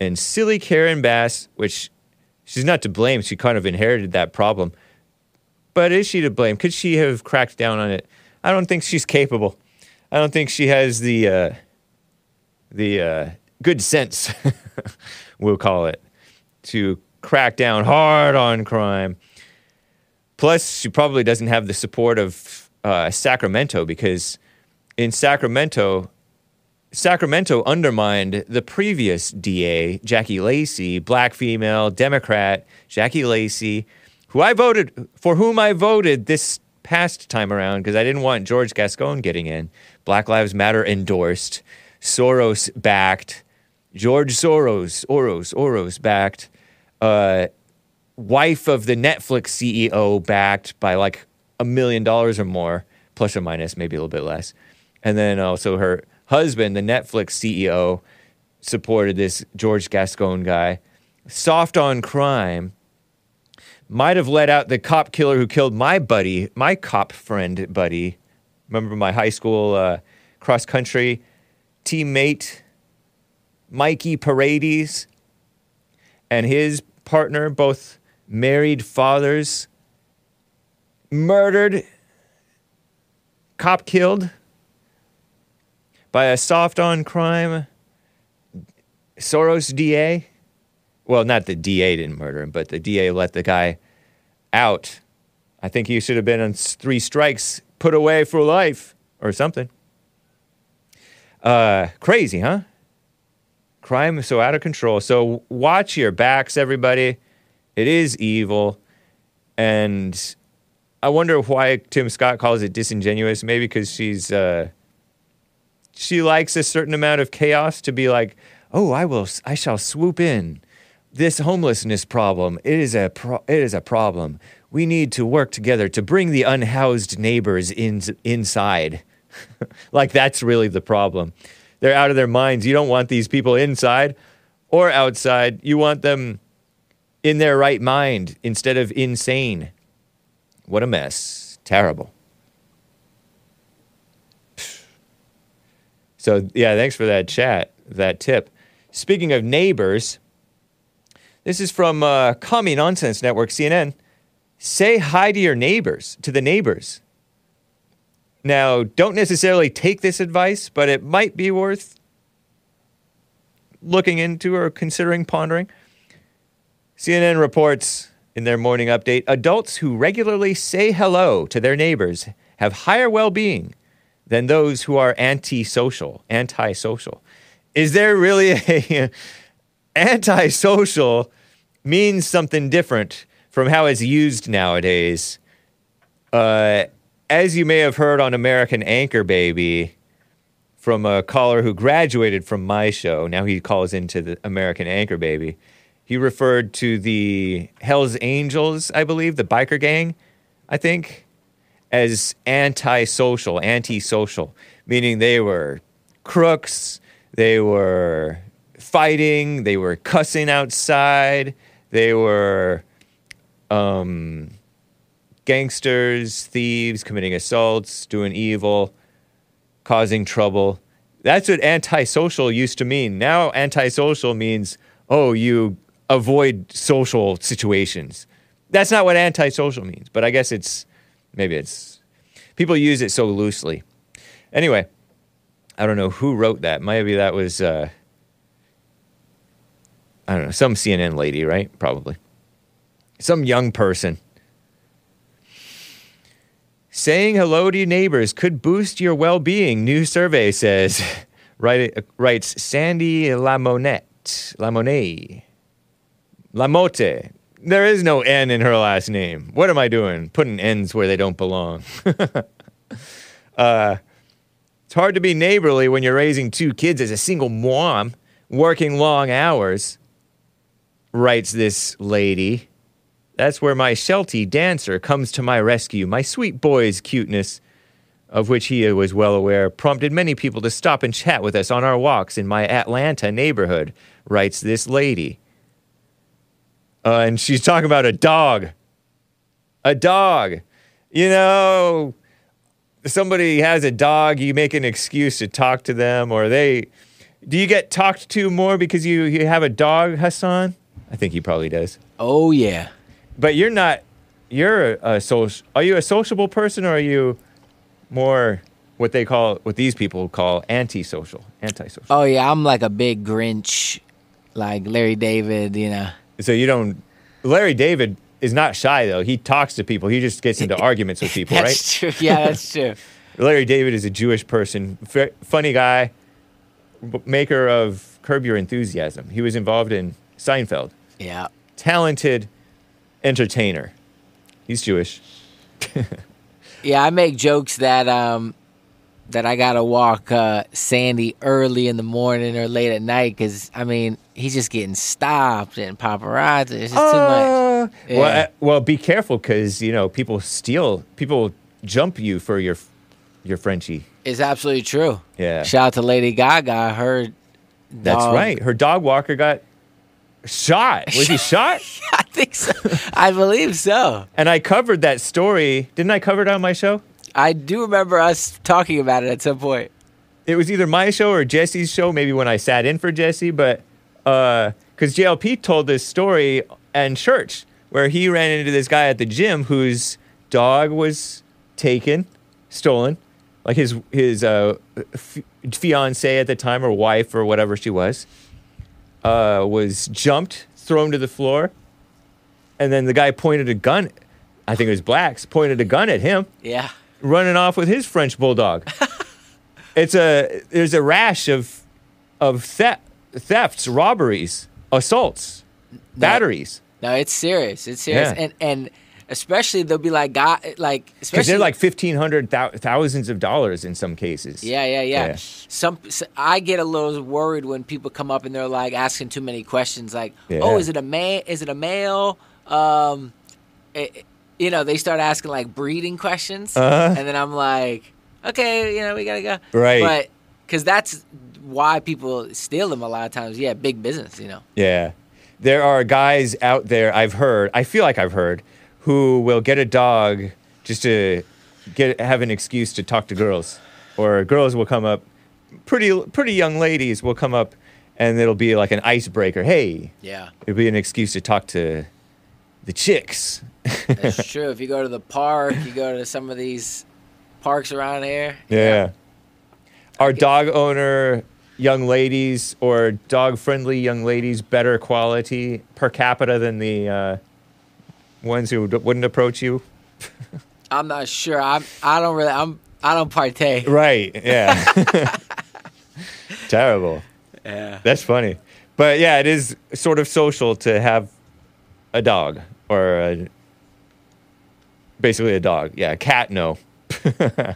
And silly Karen Bass, which she's not to blame, she kind of inherited that problem. But is she to blame? Could she have cracked down on it? I don't think she's capable. I don't think she has the uh, the uh, good sense, we'll call it, to crack down hard on crime. Plus, she probably doesn't have the support of uh, Sacramento because in Sacramento, Sacramento undermined the previous DA, Jackie Lacey, black female, Democrat, Jackie Lacey, who I voted for whom I voted this past time around because I didn't want George Gascon getting in. Black Lives Matter endorsed, Soros backed, George Soros, Oros, Oros backed, uh, wife of the Netflix CEO backed by like a million dollars or more, plus or minus, maybe a little bit less. And then also her husband, the Netflix CEO, supported this George Gascon guy. Soft on crime. Might have let out the cop killer who killed my buddy, my cop friend buddy. Remember my high school uh, cross country teammate, Mikey Paredes, and his partner, both married fathers, murdered, cop killed by a soft on crime Soros DA. Well, not the DA didn't murder him, but the DA let the guy out. I think he should have been on three strikes, put away for life or something. Uh, crazy, huh? Crime is so out of control. So watch your backs, everybody. It is evil. And I wonder why Tim Scott calls it disingenuous. Maybe because she's uh, she likes a certain amount of chaos to be like, oh, I will, I shall swoop in. This homelessness problem, it is a, pro- it is a problem. We need to work together to bring the unhoused neighbors in, inside. like that's really the problem. They're out of their minds. You don't want these people inside or outside. You want them in their right mind instead of insane. What a mess. Terrible. So, yeah, thanks for that chat, that tip. Speaking of neighbors, this is from uh, Commie Nonsense Network, CNN. Say hi to your neighbors, to the neighbors. Now, don't necessarily take this advice, but it might be worth looking into or considering pondering. CNN reports in their morning update adults who regularly say hello to their neighbors have higher well being than those who are antisocial. Antisocial. Is there really a antisocial means something different from how it's used nowadays? Uh, as you may have heard on American Anchor Baby from a caller who graduated from my show, now he calls into the American Anchor Baby. He referred to the Hells Angels, I believe, the biker gang, I think, as antisocial, antisocial, meaning they were crooks, they were fighting, they were cussing outside, they were um, gangsters, thieves, committing assaults, doing evil, causing trouble. That's what antisocial used to mean. Now, antisocial means, oh, you avoid social situations. That's not what antisocial means, but I guess it's maybe it's people use it so loosely. Anyway, I don't know who wrote that. Maybe that was uh, I don't know, some CNN lady, right? Probably. Some young person. Saying hello to your neighbors could boost your well being, new survey says. Write, writes Sandy Lamonette. Lamonet. LaMotte. There is no N in her last name. What am I doing? Putting N's where they don't belong. uh, it's hard to be neighborly when you're raising two kids as a single mom, working long hours, writes this lady. That's where my Sheltie dancer comes to my rescue. My sweet boy's cuteness, of which he was well aware, prompted many people to stop and chat with us on our walks in my Atlanta neighborhood, writes this lady. uh, and she's talking about a dog. A dog. You know, somebody has a dog, you make an excuse to talk to them, or they. Do you get talked to more because you, you have a dog, Hassan? I think he probably does. Oh yeah. But you're not. You're a, a social. Are you a sociable person, or are you more what they call, what these people call, antisocial, antisocial? Oh yeah, I'm like a big Grinch, like Larry David. You know. So you don't. Larry David is not shy though. He talks to people. He just gets into arguments with people, That's right? true. Yeah, that's true. Larry David is a Jewish person, f- funny guy, maker of Curb Your Enthusiasm. He was involved in Seinfeld. Yeah. Talented entertainer. He's Jewish. Yeah, I make jokes that um that I gotta walk uh, Sandy early in the morning or late at night because I mean he's just getting stopped and paparazzi. It's just too much. Yeah. Well, uh, well, be careful because you know people steal, people jump you for your your Frenchie. It's absolutely true. Yeah. Shout out to Lady Gaga. Her That's dog- right. Her dog walker got shot. Was he shot? I think so. I believe so. And I covered that story. Didn't I cover it on my show? I do remember us talking about it at some point. It was either my show or Jesse's show, maybe when I sat in for Jesse, but because JLP told this story in church where he ran into this guy at the gym whose dog was taken, stolen, like his his uh, f- fiance at the time or wife or whatever she was, uh, was jumped, thrown to the floor, and then the guy pointed a gun. I think it was Blacks pointed a gun at him Yeah. running off with his French bulldog. it's a there's a rash of of theft, thefts, robberies, assaults, batteries. No, it's serious. It's serious. Yeah. And and especially they'll be like God like Because they're like fifteen hundred thou- thousands of dollars in some cases. Yeah, yeah, yeah. Yeah. Some s- I get a little worried when people come up and they're like asking too many questions, like, Yeah. "Oh, is it a man? Is it a male?" Um, eh, eh, you know, they start asking like breeding questions, Uh-huh. and then I'm like, "Okay, you know, we gotta go." Right. But because that's why people steal them a lot of times. Yeah, big business. You know. Yeah. There are guys out there I've heard, I feel like I've heard, who will get a dog just to get have an excuse to talk to girls. Or girls will come up pretty pretty young ladies will come up and it'll be like an icebreaker. Hey, Yeah, it'll be an excuse to talk to the chicks. that's true. If you go to the park, you go to some of these parks around here. Yeah. Are dog owner young ladies or dog friendly young ladies better quality per capita than the uh, ones who wouldn't approach you? I'm not sure. I'm. I don't really. I'm. I don't partake. Right. Yeah. Terrible. Yeah. That's funny. But yeah, it is sort of social to have a dog or a, basically a dog. Yeah, a cat, no.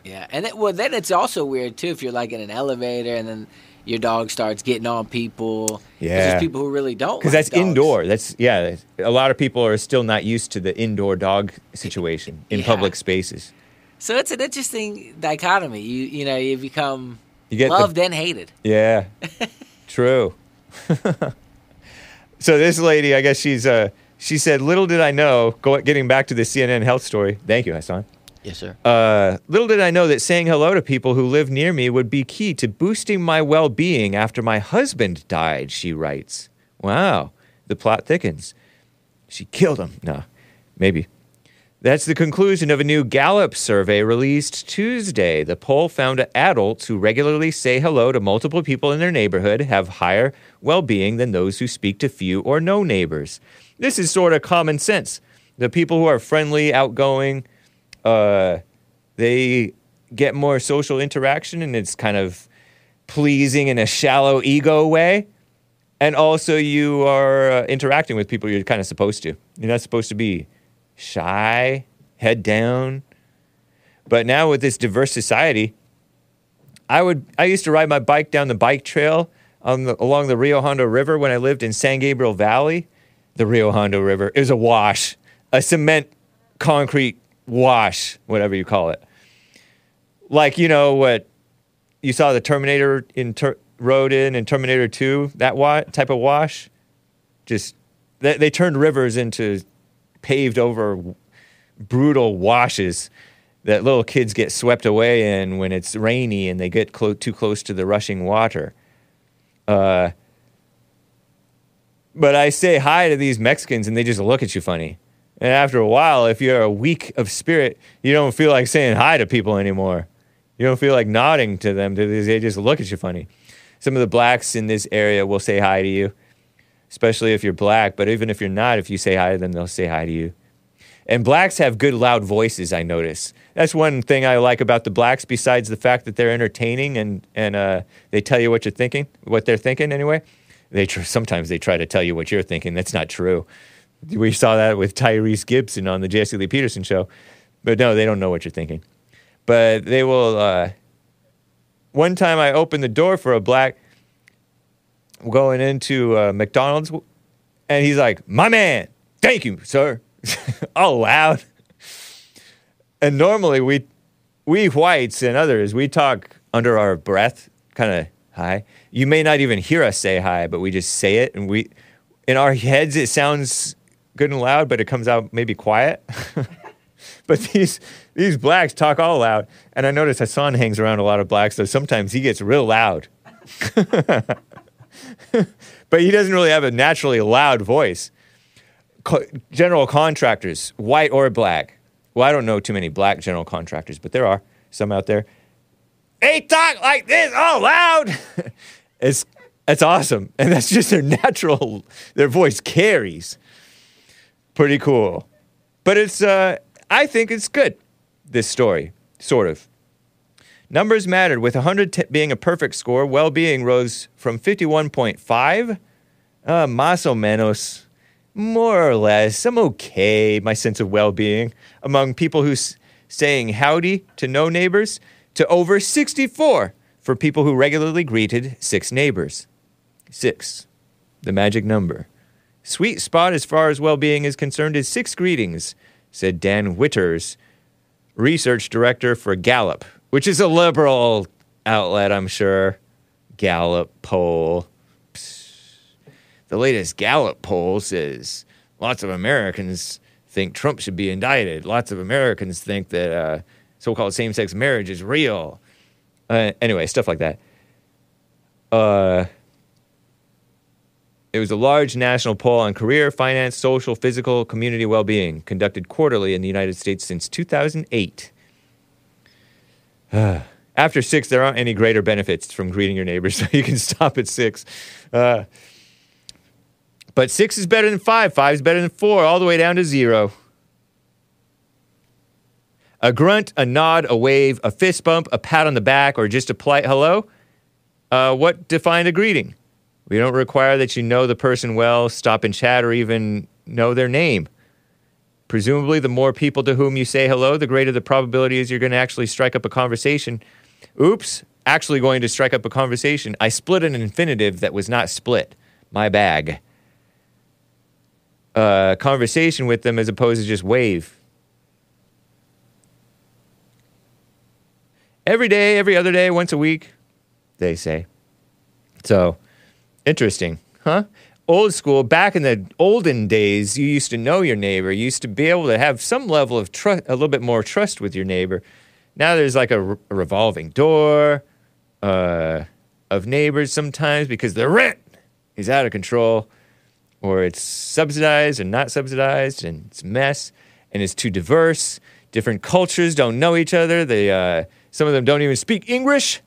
Yeah, and it, well, then it's also weird too if you're like in an elevator and then your dog starts getting on people. Yeah. there's people who really don't. Because like that's dogs. indoor. That's yeah. A lot of people are still not used to the indoor dog situation in Yeah. public spaces. So it's an interesting dichotomy. You you know you become You get the- loved and hated. Yeah, true. so this lady, I guess she's uh, she said, "Little did I know." Go, getting back to the CNN health story. Thank you, Hassan. Yes, sir. Uh, little did I know that saying hello to people who live near me would be key to boosting my well being after my husband died, she writes. Wow, the plot thickens. She killed him. No, maybe. That's the conclusion of a new Gallup survey released Tuesday. The poll found adults who regularly say hello to multiple people in their neighborhood have higher well being than those who speak to few or no neighbors. This is sort of common sense. The people who are friendly, outgoing, uh, they get more social interaction and it's kind of pleasing in a shallow ego way. And also, you are uh, interacting with people you're kind of supposed to. You're not supposed to be shy, head down. But now with this diverse society, I would I used to ride my bike down the bike trail on the, along the Rio Hondo River when I lived in San Gabriel Valley. The Rio Hondo River was a wash, a cement concrete wash, whatever you call it. Like you know what you saw the Terminator in ter- in in Terminator Two, that wa- type of wash, just They, they turned rivers into paved over brutal washes that little kids get swept away in when it's rainy and they get clo- too close to the rushing water. Uh, but I say hi to these Mexicans and they just look at you funny. And after a while, if you're a weak of spirit, you don't feel like saying hi to people anymore. You don't feel like nodding to them. They just look at you funny. Some of the blacks in this area will say hi to you, especially if you're black. But even if you're not, if you say hi to them, they'll say hi to you. And blacks have good loud voices, I notice. That's one thing I like about the blacks, besides the fact that they're entertaining and, and uh, they tell you what you're thinking, what they're thinking anyway. They tr- sometimes they try to tell you what you're thinking. That's not true. We saw that with Tyrese Gibson on the Jesse Lee Peterson show. But no, they don't know what you're thinking. But they will. Uh, one time I opened the door for a black going into uh, McDonald's, and he's like, "My man, thank you, sir," all loud. And normally we, we whites and others, we talk under our breath, kind of hi. You may not even hear us say hi, but we just say it, and we, in our heads, it sounds good and loud, but it comes out maybe quiet. but these these blacks talk all loud, and I notice Hassan hangs around a lot of blacks, so sometimes he gets real loud. but he doesn't really have a naturally loud voice. Co- general contractors, white or black. Well, I don't know too many black general contractors, but there are some out there. They talk like this all loud. it's it's awesome, and that's just their natural. Their voice carries. Pretty cool, but it's. Uh, I think it's good. This story, sort of. Numbers mattered, with 100 t- being a perfect score. Well being rose from 51.5, uh, más o menos, more or less. I'm okay, my sense of well being, among people who saying howdy to no neighbors, to over 64 for people who regularly greeted six neighbors. Six, the magic number. Sweet spot as far as well being is concerned is six greetings, said Dan Witters, research director for Gallup, which is a liberal outlet, I'm sure. Gallup poll. Psst. The latest Gallup poll says lots of Americans think Trump should be indicted. Lots of Americans think that uh, so called same sex marriage is real. Uh, anyway, stuff like that. Uh, it was a large national poll on career, finance, social, physical, community well being, conducted quarterly in the United States since 2008. After six, there aren't any greater benefits from greeting your neighbors, so you can stop at six. Uh, but six is better than five, five is better than four, all the way down to zero. A grunt, a nod, a wave, a fist bump, a pat on the back, or just a polite hello. Uh, what defined a greeting? We don't require that you know the person well, stop and chat, or even know their name. Presumably, the more people to whom you say hello, the greater the probability is you're going to actually strike up a conversation. Oops, actually going to strike up a conversation. I split an infinitive that was not split. My bag. Uh, conversation with them as opposed to just wave. Every day, every other day, once a week, they say. So, interesting, huh? Old school, back in the olden days, you used to know your neighbor. You used to be able to have some level of trust, a little bit more trust with your neighbor. Now there's like a, re- a revolving door uh, of neighbors sometimes because the rent is out of control or it's subsidized and not subsidized and it's mess and it's too diverse. Different cultures don't know each other. They, uh, some of them don't even speak English,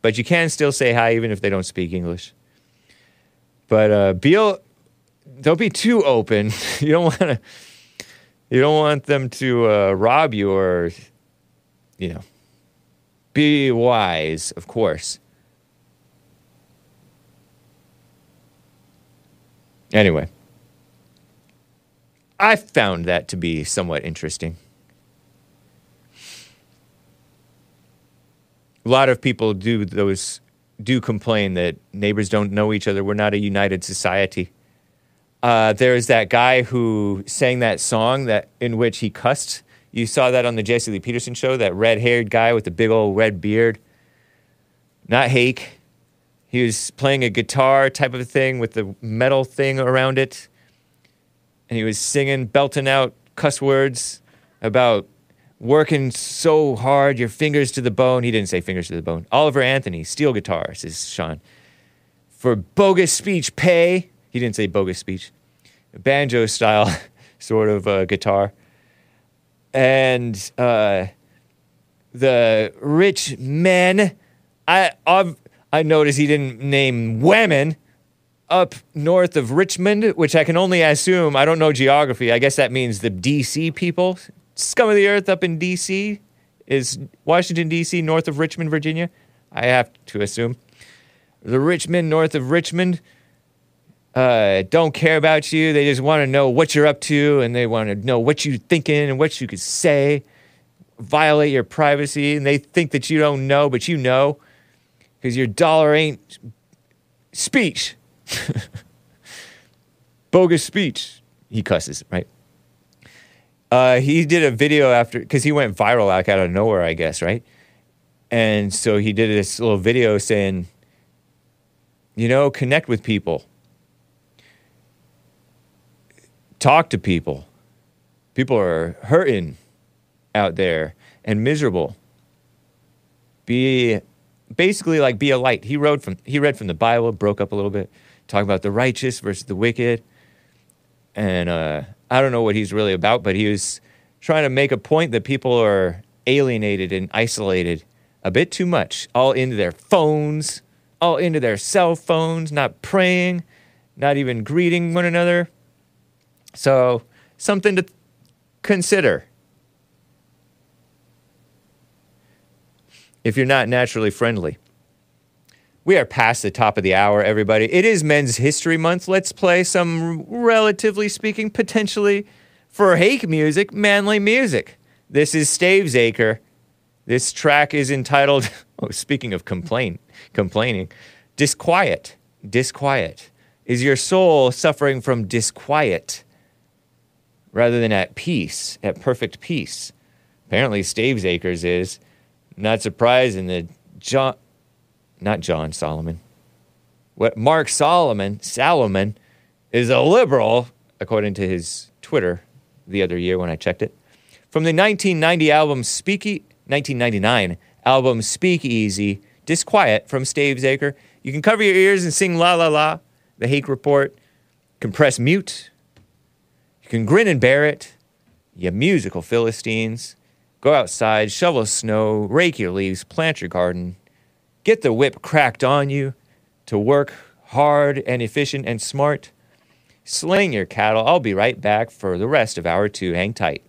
but you can still say hi even if they don't speak English. But uh, be don't be too open. you don't want to. You don't want them to uh, rob you or, you know. Be wise, of course. Anyway, I found that to be somewhat interesting. A lot of people do those do complain that neighbors don't know each other. We're not a united society. Uh, there's that guy who sang that song that in which he cussed. You saw that on the Jesse Lee Peterson show. That red-haired guy with the big old red beard. Not Hake. He was playing a guitar type of thing with the metal thing around it. and he was singing, belting out cuss words about working so hard, your fingers to the bone. He didn't say fingers to the bone. Oliver Anthony, steel guitar, says Sean. For bogus speech pay. He didn't say bogus speech. Banjo style sort of uh, guitar. And uh, the rich men. I I've, I noticed he didn't name women up north of Richmond, which I can only assume. I don't know geography. I guess that means the D.C. people, scum of the earth up in D.C. Is Washington D.C. north of Richmond, Virginia? I have to assume the rich men north of Richmond uh, don't care about you. They just want to know what you're up to, and they want to know what you're thinking and what you could say violate your privacy and they think that you don't know, but you know because your dollar ain't speech. Bogus speech. He cusses, right? Uh, he did a video after because he went viral like out of nowhere, I guess, right? And so he did this little video saying, you know, connect with people, talk to people. People are hurting out there and miserable. Be basically like be a light. He wrote from he read from the Bible, broke up a little bit, talking about the righteous versus the wicked. And uh, I don't know what he's really about, but he was trying to make a point that people are alienated and isolated a bit too much, all into their phones, all into their cell phones, not praying, not even greeting one another. So, something to consider. if you're not naturally friendly. We are past the top of the hour, everybody. It is Men's History Month. Let's play some, relatively speaking, potentially for hake music, manly music. This is Stavesacre. This track is entitled, oh, speaking of complain, complaining, Disquiet. Disquiet. Is your soul suffering from disquiet rather than at peace, at perfect peace? Apparently, Stavesacres is. Not surprising that John, not John Solomon, what Mark Solomon, Salomon, is a liberal, according to his Twitter the other year when I checked it. From the 1990 album Speaky, 1999 album Speakeasy, Disquiet from Stavesacre. You can cover your ears and sing La La La, The Hake Report, compress mute. You can grin and bear it, you musical Philistines. Go outside, shovel snow, rake your leaves, plant your garden, get the whip cracked on you to work hard and efficient and smart. Sling your cattle. I'll be right back for the rest of hour two. Hang tight.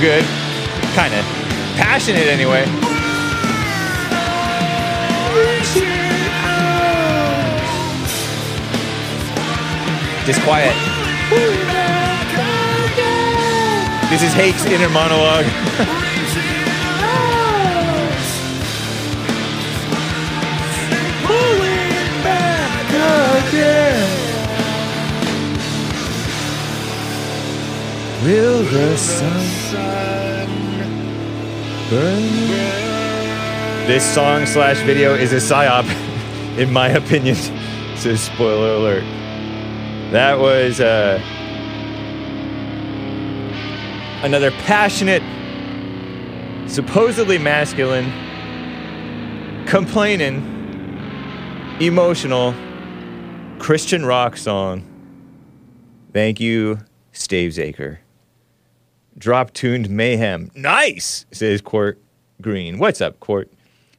Good. Kind of passionate anyway. Just quiet. This is Hake's inner monologue. Will the sun This song slash video is a psyop, in my opinion. So spoiler alert. That was uh, another passionate, supposedly masculine, complaining, emotional Christian rock song. Thank you, Stavesacre. Drop tuned mayhem. Nice, says Court Green. What's up, Court?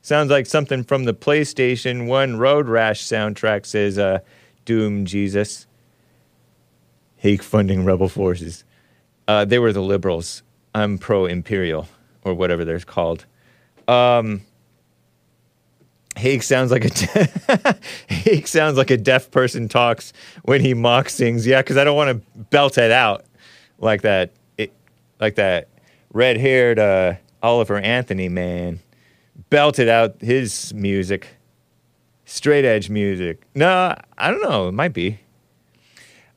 Sounds like something from the PlayStation 1 Road Rash soundtrack, says uh, Doom Jesus. Hake funding rebel forces. Uh, they were the liberals. I'm pro imperial, or whatever they're called. Um, Hake sounds like a de- Hake sounds like a deaf person talks when he mocks things. Yeah, because I don't want to belt it out like that, like that red-haired uh, Oliver Anthony man belted out his music, straight edge music. No, I don't know. It might be.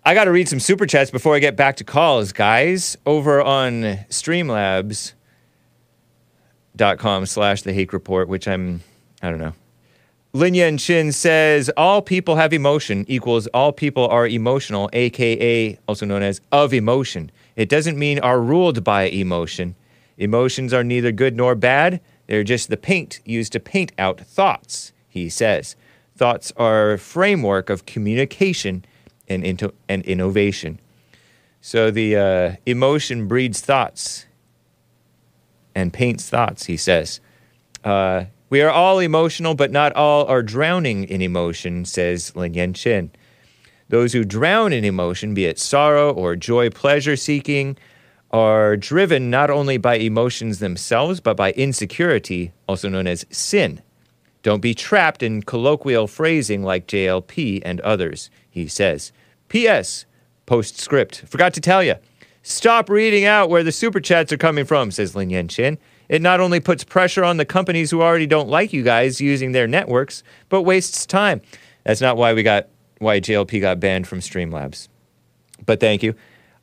I got to read some super chats before I get back to calls, guys. Over on Streamlabs.com slash the Hake Report, which I'm, I don't know. Lin Yan Chin says all people have emotion equals all people are emotional, aka also known as of emotion. It doesn't mean are ruled by emotion. Emotions are neither good nor bad. They're just the paint used to paint out thoughts, he says. Thoughts are a framework of communication and, into, and innovation. So the uh, emotion breeds thoughts and paints thoughts, he says. Uh, we are all emotional, but not all are drowning in emotion, says Lin Yan Chin. Those who drown in emotion, be it sorrow or joy, pleasure seeking, are driven not only by emotions themselves, but by insecurity, also known as sin. Don't be trapped in colloquial phrasing like JLP and others, he says. P.S. Postscript. Forgot to tell you. Stop reading out where the super chats are coming from, says Lin Yan Chin. It not only puts pressure on the companies who already don't like you guys using their networks, but wastes time. That's not why we got why JLP got banned from Streamlabs. But thank you.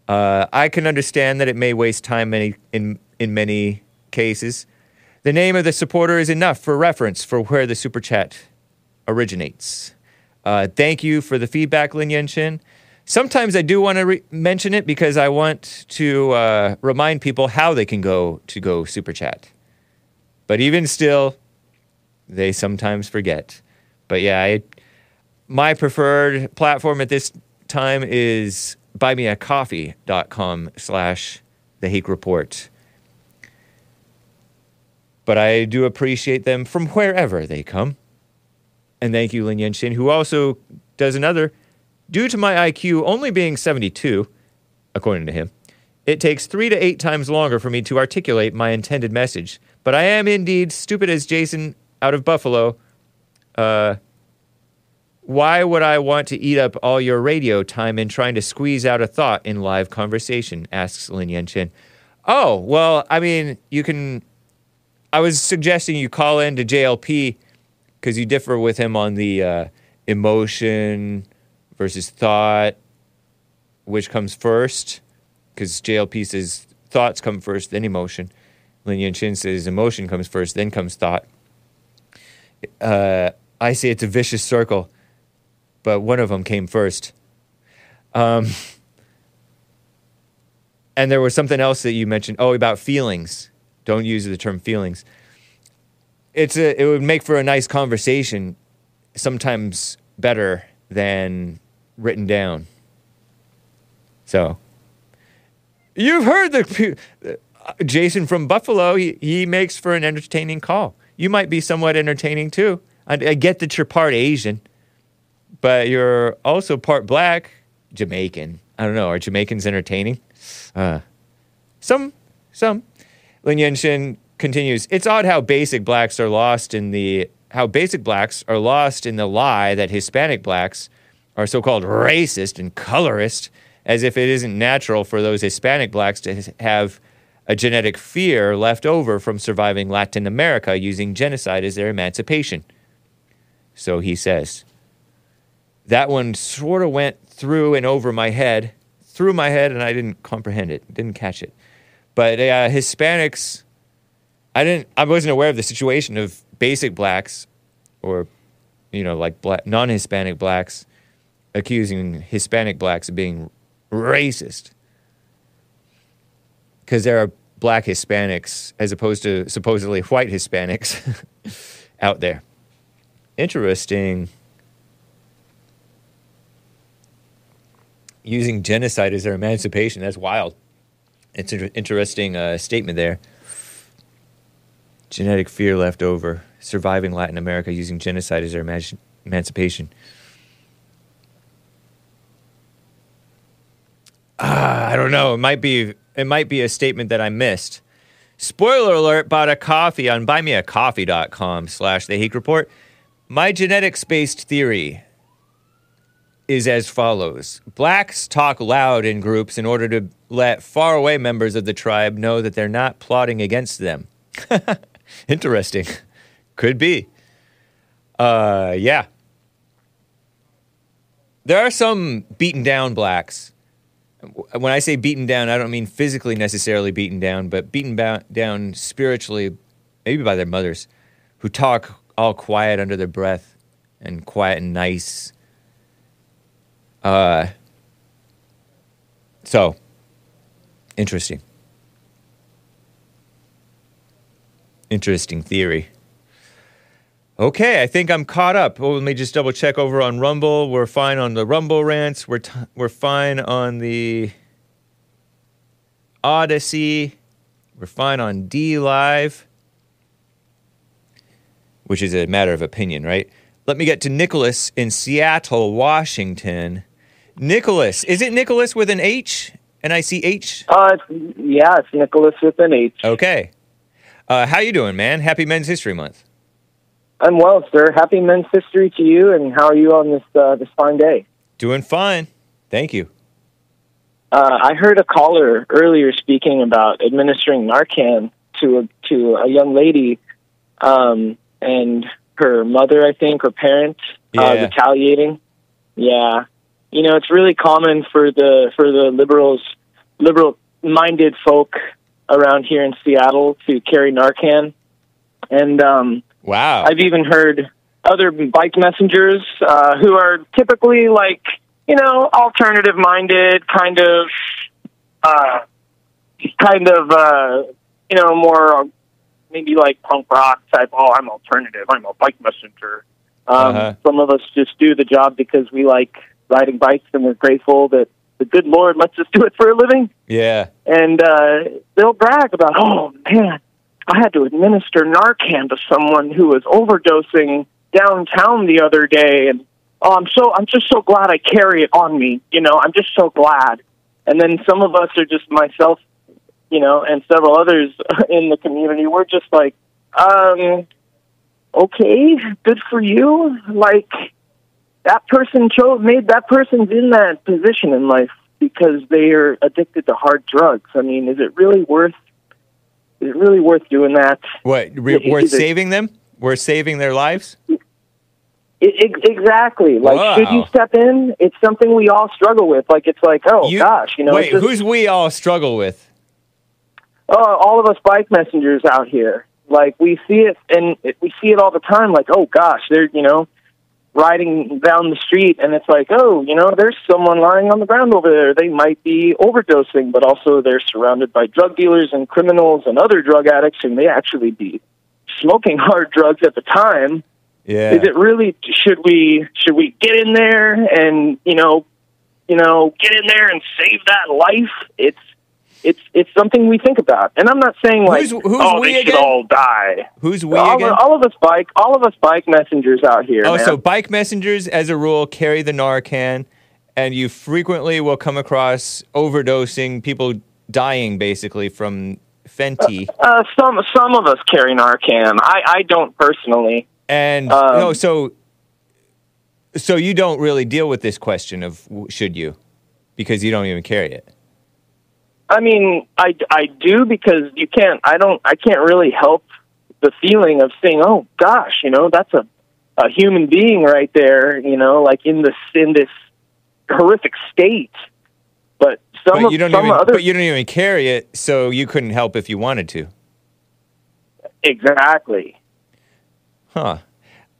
Uh, I can understand that it may waste time many, in in many cases. The name of the supporter is enough for reference for where the super chat originates. Uh, thank you for the feedback, Lin Yan Chin. Sometimes I do want to re- mention it because I want to uh, remind people how they can go to go super chat. But even still, they sometimes forget. But yeah, I, my preferred platform at this time is buymeacoffee.com slash the Hake Report. But I do appreciate them from wherever they come. And thank you, Lin Yan Shin, who also does another. Due to my IQ only being 72, according to him, it takes three to eight times longer for me to articulate my intended message. But I am indeed stupid as Jason out of Buffalo. Uh, why would I want to eat up all your radio time in trying to squeeze out a thought in live conversation? asks Lin Yan Chin. Oh, well, I mean, you can. I was suggesting you call in to JLP because you differ with him on the uh, emotion versus thought, which comes first. Because JLP says thoughts come first, then emotion. Lin Yan Chin says emotion comes first, then comes thought. Uh, I say it's a vicious circle, but one of them came first. Um, and there was something else that you mentioned. Oh, about feelings. Don't use the term feelings. It's a, it would make for a nice conversation, sometimes better than written down. So, you've heard the uh, Jason from Buffalo. He, he makes for an entertaining call. You might be somewhat entertaining too. I, I get that you're part Asian, but you're also part black, Jamaican. I don't know. Are Jamaicans entertaining? Uh, some, some. Lin Yenshin continues. It's odd how basic blacks are lost in the how basic blacks are lost in the lie that Hispanic blacks are so-called racist and colorist, as if it isn't natural for those Hispanic blacks to have a genetic fear left over from surviving Latin America using genocide as their emancipation. So he says. That one sort of went through and over my head, through my head, and I didn't comprehend it, didn't catch it. But uh, Hispanics, I didn't, I wasn't aware of the situation of basic blacks, or you know, like black, non-Hispanic blacks, accusing Hispanic blacks of being racist because there are black Hispanics as opposed to supposedly white Hispanics out there. Interesting. Using genocide as their emancipation. That's wild. It's an interesting uh, statement there. Genetic fear left over. Surviving Latin America using genocide as their emanci- emancipation. Ah, I don't know. It might be it might be a statement that I missed. Spoiler alert, bought a coffee on buymeacoffee.com slash the Hake Report. My genetics-based theory is as follows. Blacks talk loud in groups in order to let faraway members of the tribe know that they're not plotting against them. Interesting. Could be. Uh, yeah. There are some beaten down blacks when I say beaten down, I don't mean physically necessarily beaten down, but beaten ba- down spiritually, maybe by their mothers, who talk all quiet under their breath and quiet and nice. Uh, so, interesting. Interesting theory. Okay, I think I'm caught up. Well, let me just double check over on Rumble. We're fine on the Rumble rants. We're t- we're fine on the Odysee. We're fine on DLive, which is a matter of opinion, right? Let me get to Nicholas in Seattle, Washington. Nicholas, is it Nicholas with an H? And I see H. Uh, it's, yeah, it's Nicholas with an H. Okay. Uh, how you doing, man? Happy Men's History Month. I'm well, sir. Happy Men's History to you, and how are you on this uh, this fine day? Doing fine. Thank you. Uh, I heard a caller earlier speaking about administering Narcan to a, to a young lady, um, and her mother, I think, or parent, uh, Yeah. retaliating. Yeah, you know, it's really common for the for the liberals, liberal minded folk around here in Seattle to carry Narcan, and um, Wow. I've even heard other bike messengers uh, who are typically like, you know, alternative minded, kind of, uh, kind of, uh, you know, more maybe like punk rock type. Oh, I'm alternative. I'm a bike messenger. Um, Uh-huh. Some of us just do the job because we like riding bikes and we're grateful that the good Lord lets us do it for a living Yeah. and uh, they'll brag about, oh man, I had to administer Narcan to someone who was overdosing downtown the other day, and oh, I'm so I'm just so glad I carry it on me. You know, I'm just so glad. And then some of us are just myself, you know, and several others in the community. We're just like, um, okay, good for you. Like that person chose made that person's in that position in life because they are addicted to hard drugs. I mean, is it really worth? Is it really worth doing that? What? Re- Yeah, we're is it- saving them? We're saving their lives? I- I- exactly. Like, should you step in? It's something we all struggle with. Like, it's like, oh You- gosh, you know, Wait, just- who's we all struggle with? oh, all of us bike messengers out here. Like, we see it, and it, we see it all the time. Like, oh gosh, they're you know, riding down the street and it's like, oh, you know, there's someone lying on the ground over there. They might be overdosing, but also they're surrounded by drug dealers and criminals and other drug addicts who may actually be smoking hard drugs at the time. Yeah. Is it really should we should we get in there and, you know, you know, get in there and save that life? It's it's it's something we think about. And I'm not saying like Who's- who's oh, we they should all die. Who's we all, again? all of us bike all of us bike messengers out here. Oh, man. so bike messengers, as a rule, carry the Narcan, and you frequently will come across overdosing, people dying basically from Fenty. Uh, some some of us carry Narcan. I, I don't personally. And Um, no, so so you don't really deal with this question of should you, because you don't even carry it. I mean, I, I do because you can't. I don't. I can't really help the feeling of saying, "Oh gosh, you know, that's a a human being right there." You know, like in this in this horrific state. But some but of you don't some even other but you don't even carry it, so you couldn't help if you wanted to. exactly. Huh.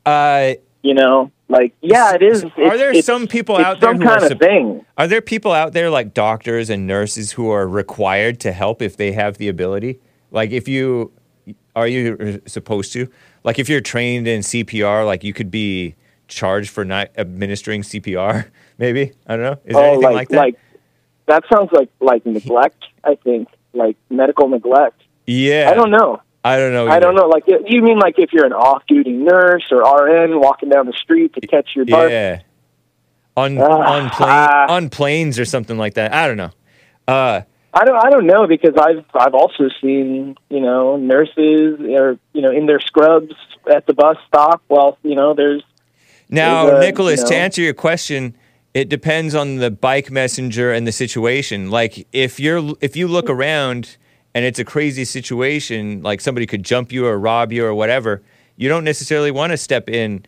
Uh, you know, like yeah, it is. Are there it's- some people it's out there some who kind are of thing? Are there people out there like doctors and nurses who are required to help if they have the ability? Like if you are you supposed to? Like if you're trained in CPR, like you could be charged for not administering CPR, maybe? I don't know. Is there oh, anything like, that? that sounds like like neglect. I think like medical neglect. yeah. I don't know. I don't know. I don't know. Like, you mean like if you're an off-duty nurse or RN walking down the street to catch your bus? Yeah. On Ah, on plane on planes or something like that. I don't know. Uh I don't. I don't know because I've I've also seen you know nurses or you know in their scrubs at the bus stop. Well, you know there's Now, There's a, Nicholas, you to answer your question, it depends on the bike messenger and the situation. Like if you're if you look around and it's a crazy situation, like somebody could jump you or rob you or whatever, you don't necessarily want to step in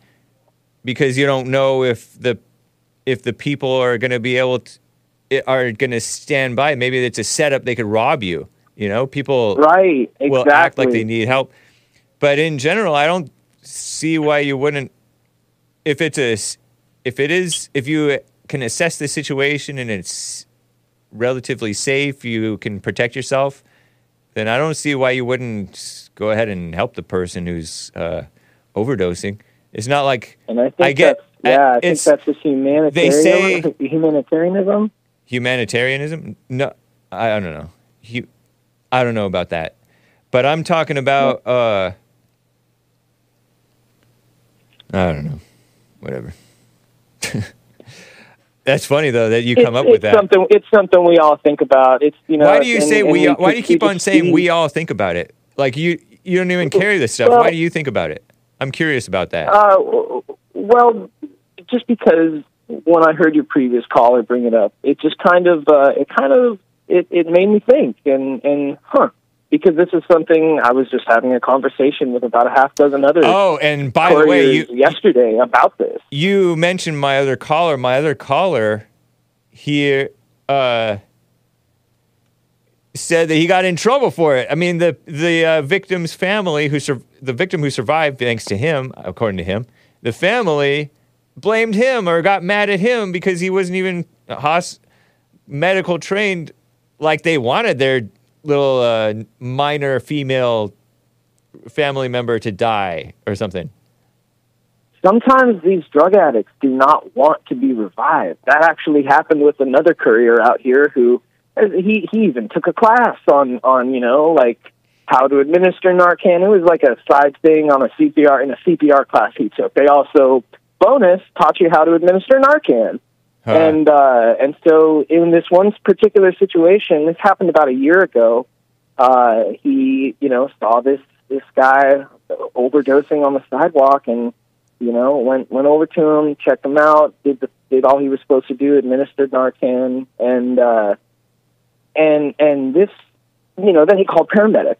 because you don't know if the if the people are going to be able to are going to stand by. Maybe it's a setup they could rob you. You know, people right. will act like they need help. But in general, I don't see why you wouldn't. If it's a, if it is, if you can assess the situation and it's relatively safe, you can protect yourself. Then I don't see why you wouldn't go ahead and help the person who's uh, overdosing. It's not like And I think I get. yeah, I think it's that's just humanitarian. they say- humanitarianism. humanitarianism. No, I, I don't know. I don't know about that. But I'm talking about. Uh, I don't know. Whatever. That's funny though that you come it's, up with it's that. Something. It's something we all think about. It's you know. why do you and- say and we? all- Why do you keep on saying we all think about it? Like you, you don't even carry this stuff. Well- why do you think about it? I'm curious about that. Uh, well, just because when I heard your previous caller bring it up, it just kind of, uh, it kind of, it, it made me think, and and huh, because this is something I was just having a conversation with about a half dozen other. oh, and by the way, you yesterday about this. you mentioned my other caller. My other caller here uh, said that he got in trouble for it. I mean, the the uh, victim's family, who sur- the victim who survived, thanks to him, according to him, the family blamed him or got mad at him because he wasn't even hos- medical trained like they wanted their little uh, minor female family member to die or something. Sometimes these drug addicts do not want to be revived. That actually happened with another courier out here who he he even took a class on on you know like how to administer Narcan. It was like a side thing on a CPR in a CPR class he took. They also bonus taught you how to administer Narcan. Huh. And uh, and so in this one particular situation, this happened about a year ago. Uh, he you know saw this this guy overdosing on the sidewalk and you know went went over to him, checked him out, did the, did all he was supposed to do, administered Narcan, and uh, and and this you know then he called paramedics.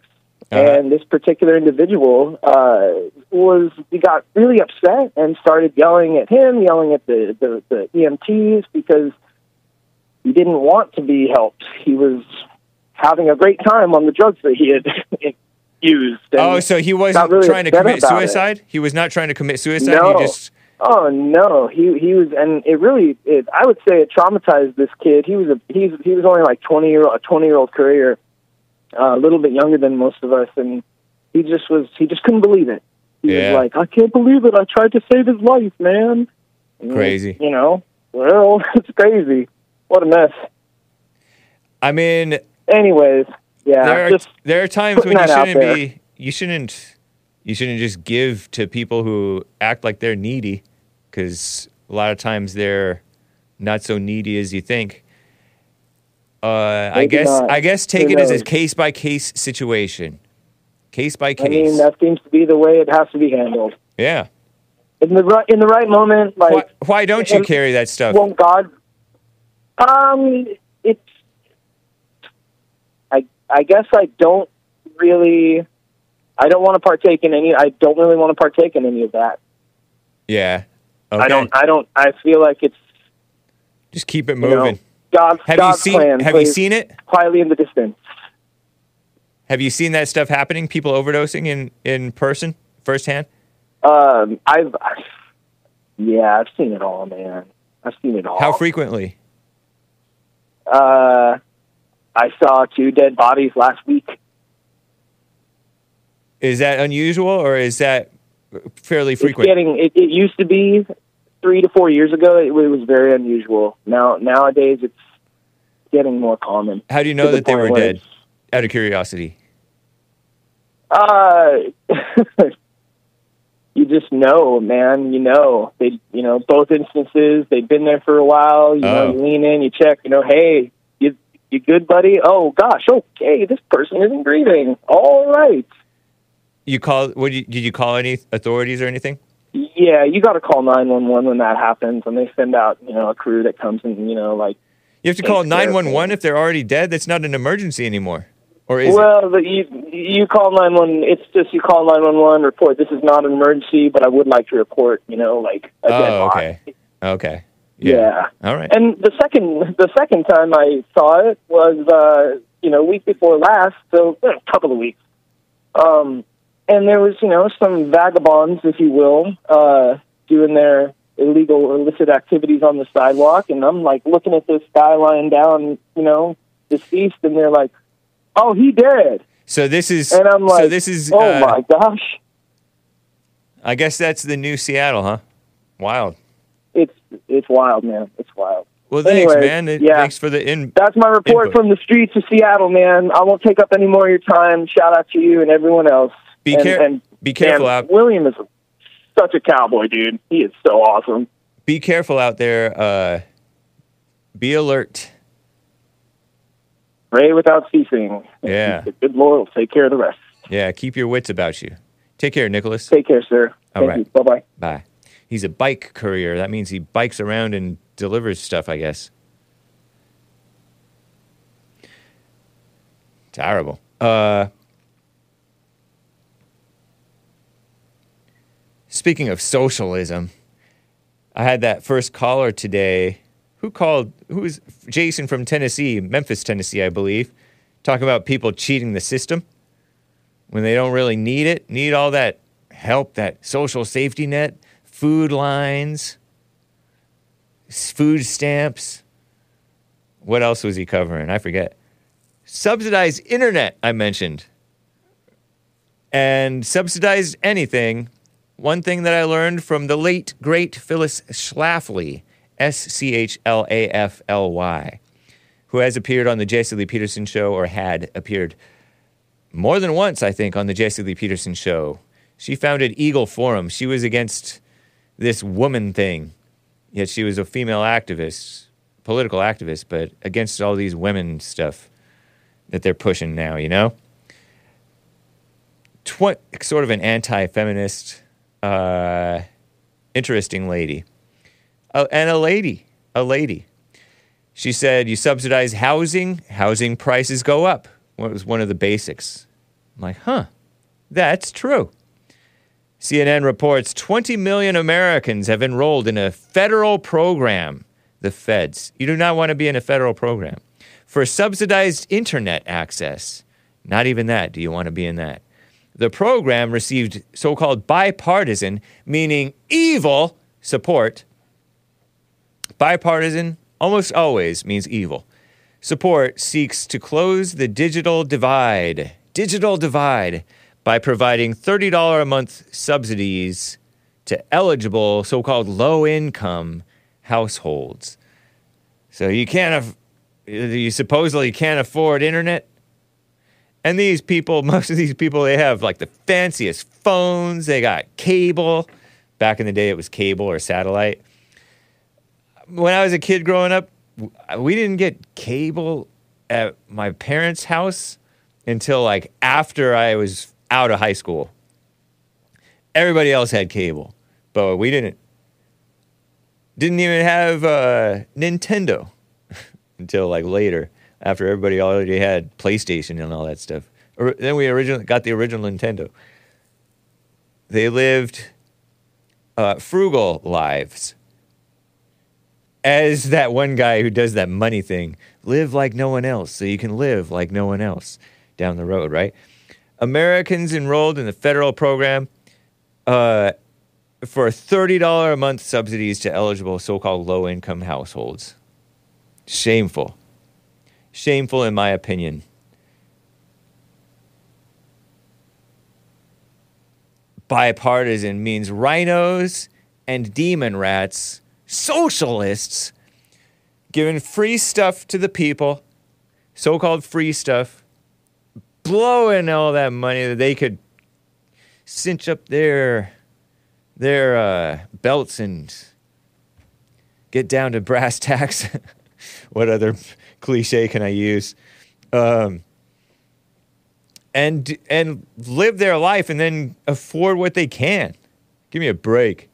And this particular individual uh, was he got really upset and started yelling at him, yelling at the, the, the EMTs because he didn't want to be helped. He was having a great time on the drugs that he had used. Oh, so he wasn't really trying to commit about it. suicide? He was not trying to commit suicide. No. He just Oh no, he he was, and it really, it, I would say, it traumatized this kid. He was a he's he was only like twenty year a twenty year old courier, uh, a little bit younger than most of us, and he just was he just couldn't believe it. He Yeah. was like, I can't believe it. I tried to save his life, man. And, Crazy. You know, well, it's crazy. What a mess. I mean, Anyways, yeah, there are, there are times when you shouldn't be you shouldn't you shouldn't just give to people who act like they're needy because a lot of times they're not so needy as you think. Uh, I guess not. I guess Who take it as a case by case situation, case by case. I mean, that seems to be the way it has to be handled. yeah. In the right in the right moment, like Why, why don't you and- carry that stuff? Well, God, um, it's. I I guess I don't really. I don't want to partake in any. I don't really want to partake in any of that. yeah. I don't. I don't. I feel like it's Just keep it you know, moving. God's have God's you seen plan. Have you seen it? quietly in the distance? Have you seen that stuff happening? People overdosing in in person, firsthand. Um, I've. Yeah, I've seen it all, man. I've seen it all. How frequently? Uh, I saw two dead bodies last week. Is that unusual or is that fairly It's frequent? getting. It, it used to be three to four years ago. It, was very unusual. Now nowadays it's getting more common. How do you know the that they were dead? Out of curiosity. Uh, you just know, man. You know, they, you know, both instances they've been there for a while. You know, Oh. you lean in, you check. You know, hey, you you good, buddy? Oh gosh, okay, this person isn't breathing. All right. You call? What did you, did you call any authorities or anything? Yeah, you got to call nine one one when that happens, and they send out you know a crew that comes and you know like. You have to call takes care of nine one one if they're already dead. That's not an emergency anymore, or is it? well, the, you you call nine one. It's just you call nine one one. Report this is not an emergency, but I would like to report. You know, like a dead Oh, body. okay, okay, Yeah. all right. And the second the second time I saw it was uh, you know week before last, so a couple of weeks. Um, and there was you know some vagabonds, if you will, uh, doing their illegal or illicit activities on the sidewalk, and I'm like looking at this guy lying down, you know, deceased, and they're like, "Oh, he dead," So this is. and I'm like, so this is. "Oh uh, my gosh." I guess that's the new Seattle, huh? Wild. It's it's wild, man. It's wild. Well, thanks, Anyways, man. It- yeah. Thanks for the in. That's my report Input. from the streets of Seattle, man. I won't take up any more of your time. Shout out to you and everyone else. Be and, care- and, be careful out- William is such a cowboy, dude. He is so awesome. Be careful out there. Uh, be alert. Pray without ceasing. Yeah. The good Lord will take care of the rest. Yeah. Keep your wits about you. Take care, Nicholas. Take care, sir. All Thank right. Bye bye. Bye. He's a bike courier. That means he bikes around and delivers stuff, I guess. Terrible. Uh, speaking of socialism, I had that first caller today. Who called? Who is Jason from Tennessee, Memphis, Tennessee, I believe, talking about people cheating the system when they don't really need it, need all that help, that social safety net, food lines, food stamps. What else was he covering? I forget. Subsidized internet, I mentioned. And subsidized anything. One thing that I learned from the late, great Phyllis Schlafly, S C H L A F L Y, who has appeared on the Jesse Lee Peterson show or had appeared more than once, I think, on the Jesse Lee Peterson show. She founded Eagle Forum. She was against this woman thing, yet she was a female activist, political activist, but against all these women stuff that they're pushing now, you know? Tw- sort of an anti feminist, uh, interesting lady. Uh, and a lady, a lady. She said, You subsidize housing, housing prices go up. What was one of the basics? I'm like, huh, that's true. CNN reports 20 million Americans have enrolled in a federal program, the feds. You do not want to be in a federal program for subsidized internet access. Not even that. Do you want to be in that? The program received so called bipartisan, meaning evil, support. Bipartisan almost always means evil. Support seeks to close the digital divide. Digital divide by providing $30 a month subsidies to eligible so called low income households. So you can't, aff- you supposedly can't afford internet. And these people, most of these people, they have like the fanciest phones. They got cable. Back in the day, it was cable or satellite. When I was a kid growing up, we didn't get cable at my parents' house until like after I was out of high school. Everybody else had cable, but we didn't. Didn't even have uh, Nintendo until like later, after everybody already had PlayStation and all that stuff. Or, then we originally got the original Nintendo. They lived uh, frugal lives. As that one guy who does that money thing, live like no one else so you can live like no one else down the road, right? Americans enrolled in the federal program uh, for $30 a month subsidies to eligible so called low income households. Shameful. Shameful, in my opinion. Bipartisan means RINOs and demon rats, socialists, giving free stuff to the people, so called free stuff, blowing all that money that they could cinch up their their uh, belts and get down to brass tacks. what other cliche can I use? Um, and and live their life and then afford what they can. Give me a break.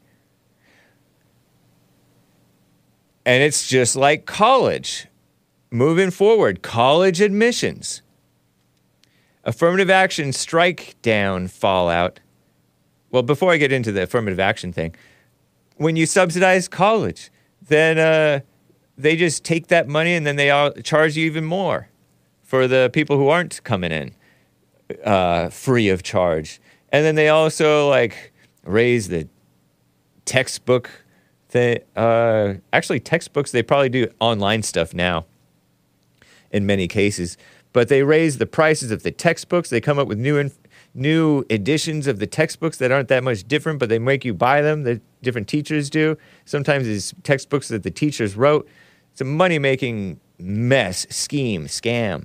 And it's just like college. Moving forward, college admissions. Affirmative action strike down fallout. Well, before I get into the affirmative action thing, when you subsidize college, then uh, they just take that money and then they all charge you even more for the people who aren't coming in uh, free of charge. And then they also like raise the textbook thing. Uh, actually, textbooks, they probably do online stuff now in many cases. But they raise the prices of the textbooks. They come up with new inf- new editions of the textbooks that aren't that much different, but they make you buy them. The different teachers do. Sometimes it's textbooks that the teachers wrote. It's a money making mess, scheme, scam.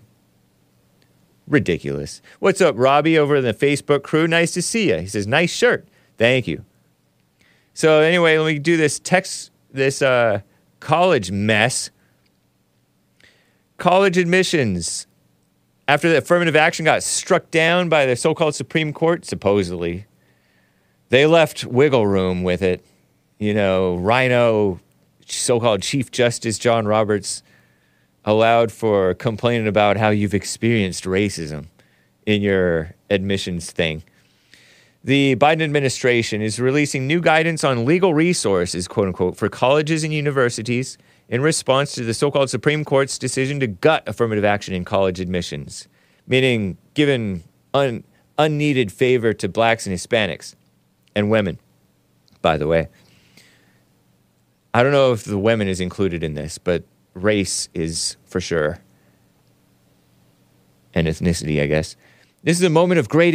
Ridiculous. What's up, Robbie, over in the Facebook crew? Nice to see you. He says, nice shirt. Thank you. So anyway, let me do this text, this uh, college mess. College admissions. After the affirmative action got struck down by the so-called Supreme Court, supposedly, they left wiggle room with it. You know, RINO, so-called Chief Justice John Roberts, allowed for complaining about how you've experienced racism in your admissions thing. The Biden administration is releasing new guidance on legal resources, quote unquote, for colleges and universities in response to the so called Supreme Court's decision to gut affirmative action in college admissions, meaning giving un- unneeded favor to blacks and Hispanics and women, by the way. I don't know if the women is included in this, but race is for sure. And ethnicity, I guess. This is a moment of great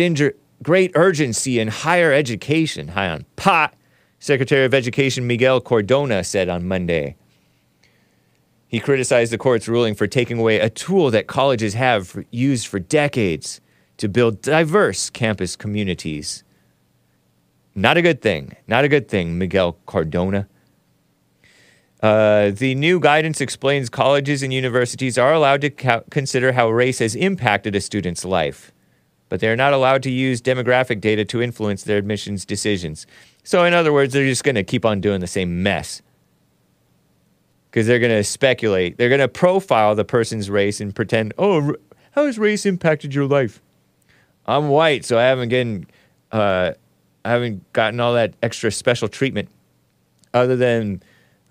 great urgency in higher education. High on pot, Secretary of Education Miguel Cardona said on Monday. He criticized the court's ruling for taking away a tool that colleges have for- used for decades to build diverse campus communities. Not a good thing. Not a good thing, Miguel Cardona. Uh, the new guidance explains colleges and universities are allowed to co- consider how race has impacted a student's life, but they're not allowed to use demographic data to influence their admissions decisions. So, in other words, they're just going to keep on doing the same mess because they're going to speculate. They're going to profile the person's race and pretend, oh, r- how has race impacted your life? I'm white, so I haven't gotten, uh, I haven't gotten all that extra special treatment. Other than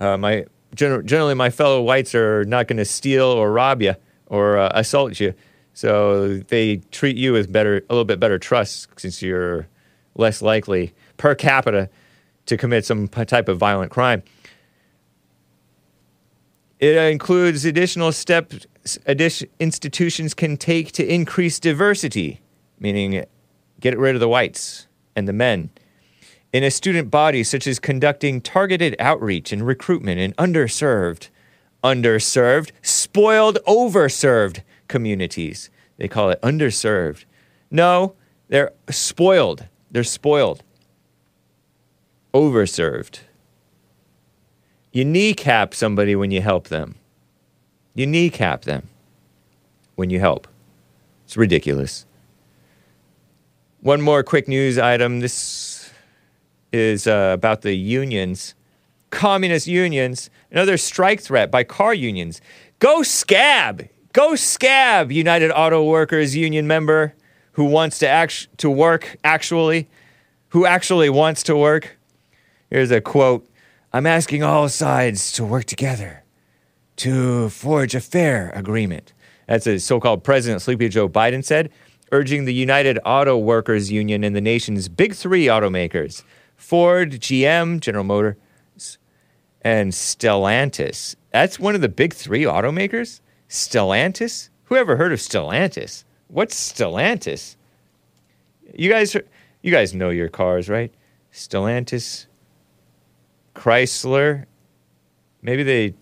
uh, my gener- generally, my fellow whites are not going to steal or rob you or uh, assault you, so they treat you with better, a little bit better trust since you're less likely per capita to commit some p- type of violent crime. It includes additional steps addition, institutions can take to increase diversity, meaning get rid of the whites and the men. In a student body, such as conducting targeted outreach and recruitment in underserved, underserved, spoiled, overserved communities. They call it underserved. No, they're spoiled. They're spoiled. Overserved. You kneecap somebody when you help them. You kneecap them when you help. It's ridiculous. One more quick news item. This is uh, about the unions, communist unions. Another strike threat by car unions. Go scab! Go scab, United Auto Workers Union member who wants to act- to work actually, who actually wants to work. Here's a quote. I'm asking all sides to work together to forge a fair agreement. That's a so called President Sleepy Joe Biden said, urging the United Auto Workers Union and the nation's big three automakers Ford, GM, General Motors, and Stellantis. That's one of the big three automakers? Stellantis? Who ever heard of Stellantis? What's Stellantis? You guys, you guys know your cars, right? Stellantis, Chrysler. Maybe they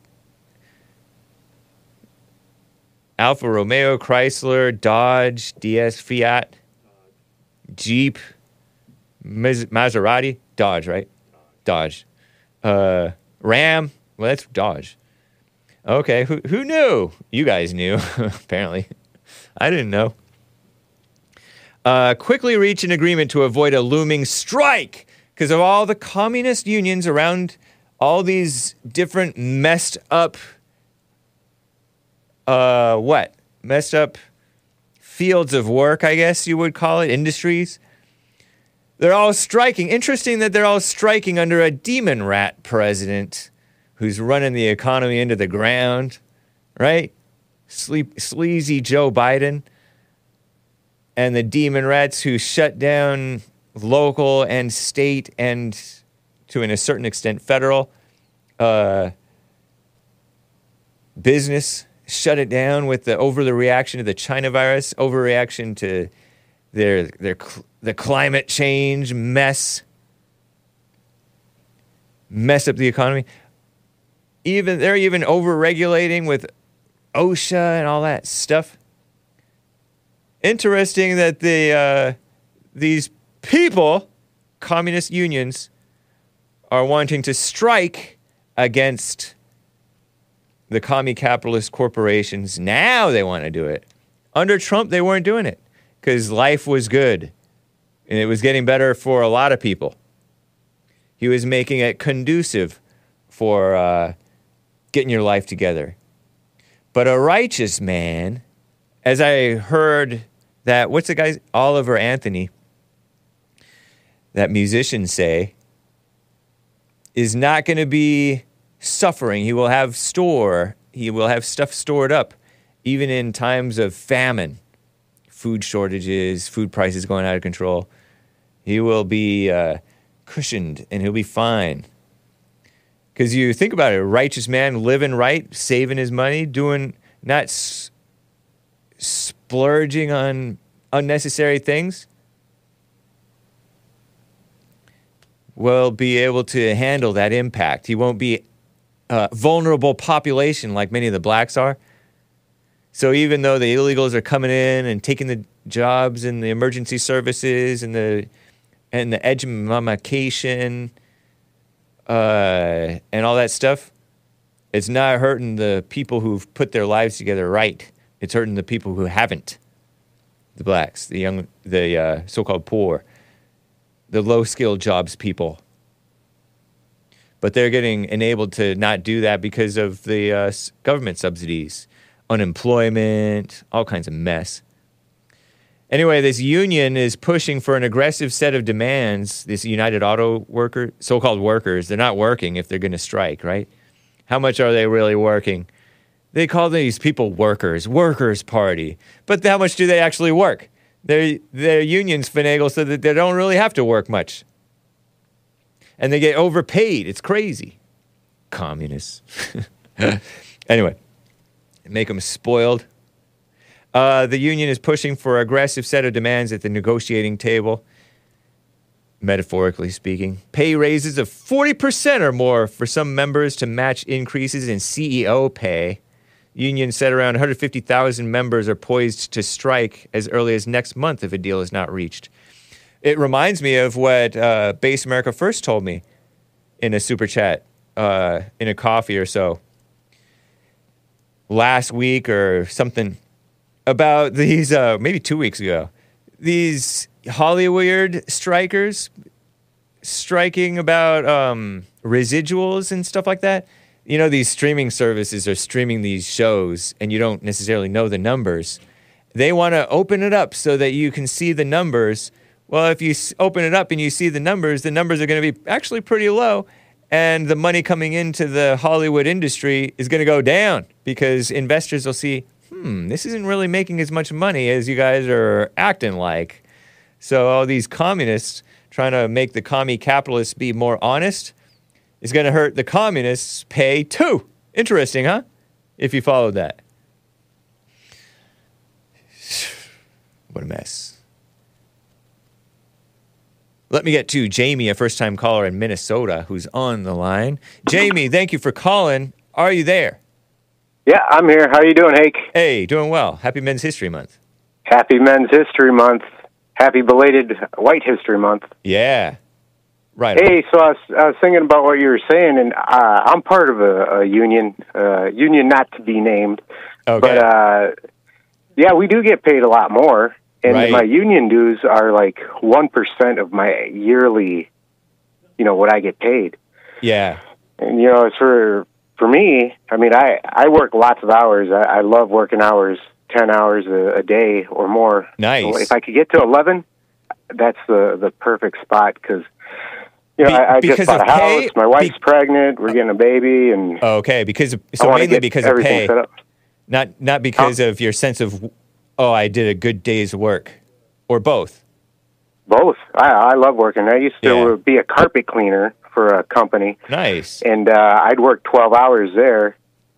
Alfa Romeo, Chrysler, Dodge, DS, Fiat, Jeep, Mas- Maserati, Dodge, right? Dodge. Uh, Ram. Well, that's Dodge. Okay, who who knew? You guys knew, apparently. I didn't know. Uh, quickly reach an agreement to avoid a looming strike because of all the communist unions around all these different messed up, uh, what? Messed up fields of work, I guess you would call it, industries. They're all striking. Interesting that they're all striking under a demon rat president who's running the economy into the ground, right? Sleep, sleazy Joe Biden and the demon rats who shut down local and state and to in a certain extent federal uh, business shut it down with the over the reaction to the China virus, overreaction to their their the climate change mess, mess up the economy. Even they're even over regulating with OSHA and all that stuff. Interesting that the uh, these people, communist unions, are wanting to strike against the commie capitalist corporations. Now they want to do it. Under Trump, they weren't doing it because life was good and it was getting better for a lot of people. He was making it conducive for uh, getting your life together. But a righteous man, as I heard that, what's the guy's, Oliver Anthony, that musician say, is not going to be suffering. He will have store, he will have stuff stored up, even in times of famine, food shortages, food prices going out of control. He will be uh, cushioned and he'll be fine. Because you think about it, a righteous man living right, saving his money, doing not s- splurging on unnecessary things, will be able to handle that impact. He won't be a vulnerable population like many of the blacks are. So even though the illegals are coming in and taking the jobs and the emergency services and the and the edge education uh, and all that stuff, it's not hurting the people who've put their lives together right. It's hurting the people who haven't. The blacks, the young, the uh, so-called poor, the low-skilled jobs people. But they're getting enabled to not do that because of the uh, government subsidies, unemployment, all kinds of mess. Anyway, this union is pushing for an aggressive set of demands. This United Auto Worker, so-called workers, they're not working if they're going to strike, right? How much are they really working? They call these people workers, workers' party. But how much do they actually work? Their their unions finagle so that they don't really have to work much. and they get overpaid. It's crazy. Communists. anyway, make them spoiled. Uh, the union is pushing for aggressive set of demands at the negotiating table. Metaphorically speaking, pay raises of 40% or more for some members to match increases in CEO pay. Union said around 150,000 members are poised to strike as early as next month if a deal is not reached. It reminds me of what uh, Base America First told me in a super chat, uh, in a coffee or so, last week or something, about these, uh, maybe two weeks ago, these Hollywood strikers striking about um, residuals and stuff like that. You know, these streaming services are streaming these shows, and you don't necessarily know the numbers. They want to open it up so that you can see the numbers. Well, if you open it up and you see the numbers, the numbers are going to be actually pretty low, and the money coming into the Hollywood industry is going to go down because investors will see, hmm, this isn't really making as much money as you guys are acting like. So all these communists trying to make the commie capitalists be more honest is going to hurt the communists pay too. Interesting, huh? If you followed that. What a mess. Let me get to Jamie, a first time caller in Minnesota, who's on the line. Jamie, thank you for calling. Are you there? Yeah, I'm here. How are you doing, Hake? Hey, doing well. Happy Men's History Month. Happy Men's History Month. Happy belated White History Month. Yeah. Right. Hey, so I was, I was thinking about what you were saying, and uh, I'm part of a, a union, uh, union not to be named. Okay. But uh, yeah, we do get paid a lot more, and Right. my union dues are like one percent of my yearly, you know, what I get paid. Yeah. And you know, it's for for me. I mean, I I work lots of hours. I, I love working hours, ten hours a, a day or more. Nice. So if I could get to eleven, that's the the perfect spot because. You know, Be- I, I just bought a of pay? house. My wife's pregnant. We're getting a baby, and Okay, because so mainly because of everything pay, set up. not not because of your sense of oh I did a good day's work, or both. both. I, I love working. I used to be a carpet cleaner for a company, Nice. and uh, I'd work twelve hours there.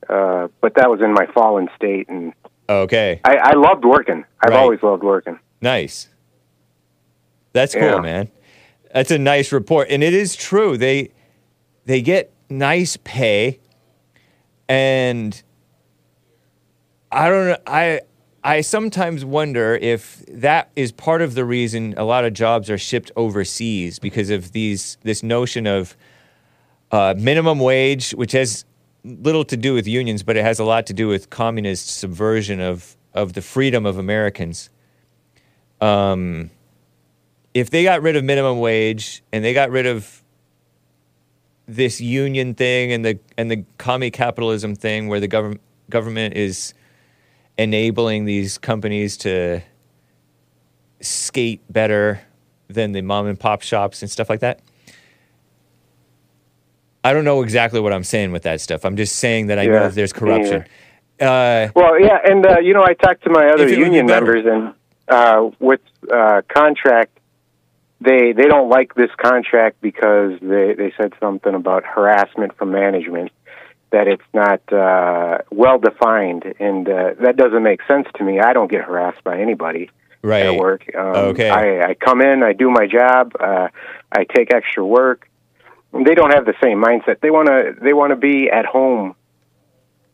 Uh, but that was in my fallen state, and Okay. I, I loved working. I've Right. always loved working. Nice. That's cool, Yeah. man. That's a nice report, and it is true. They they get nice pay, and I don't know. I I sometimes wonder if that is part of the reason a lot of jobs are shipped overseas because of these this notion of uh, minimum wage, which has little to do with unions, but it has a lot to do with communist subversion of of the freedom of Americans. Um, if they got rid of minimum wage and they got rid of this union thing and the and the commie capitalism thing where the government government is enabling these companies to skate better than the mom and pop shops and stuff like that. I don't know exactly what I'm saying with that stuff. I'm just saying that I know Yeah, that there's corruption. Uh, Well, yeah, and uh, you know, I talked to my other If it would be union members, and uh, with uh, contract, they they don't like this contract because they they said something about harassment from management that it's not uh, well defined, and uh, that doesn't make sense to me. I don't get harassed by anybody right. at work. Um, Okay. I, I come in, I do my job, uh, I take extra work. They don't have the same mindset. They want to they want to be at home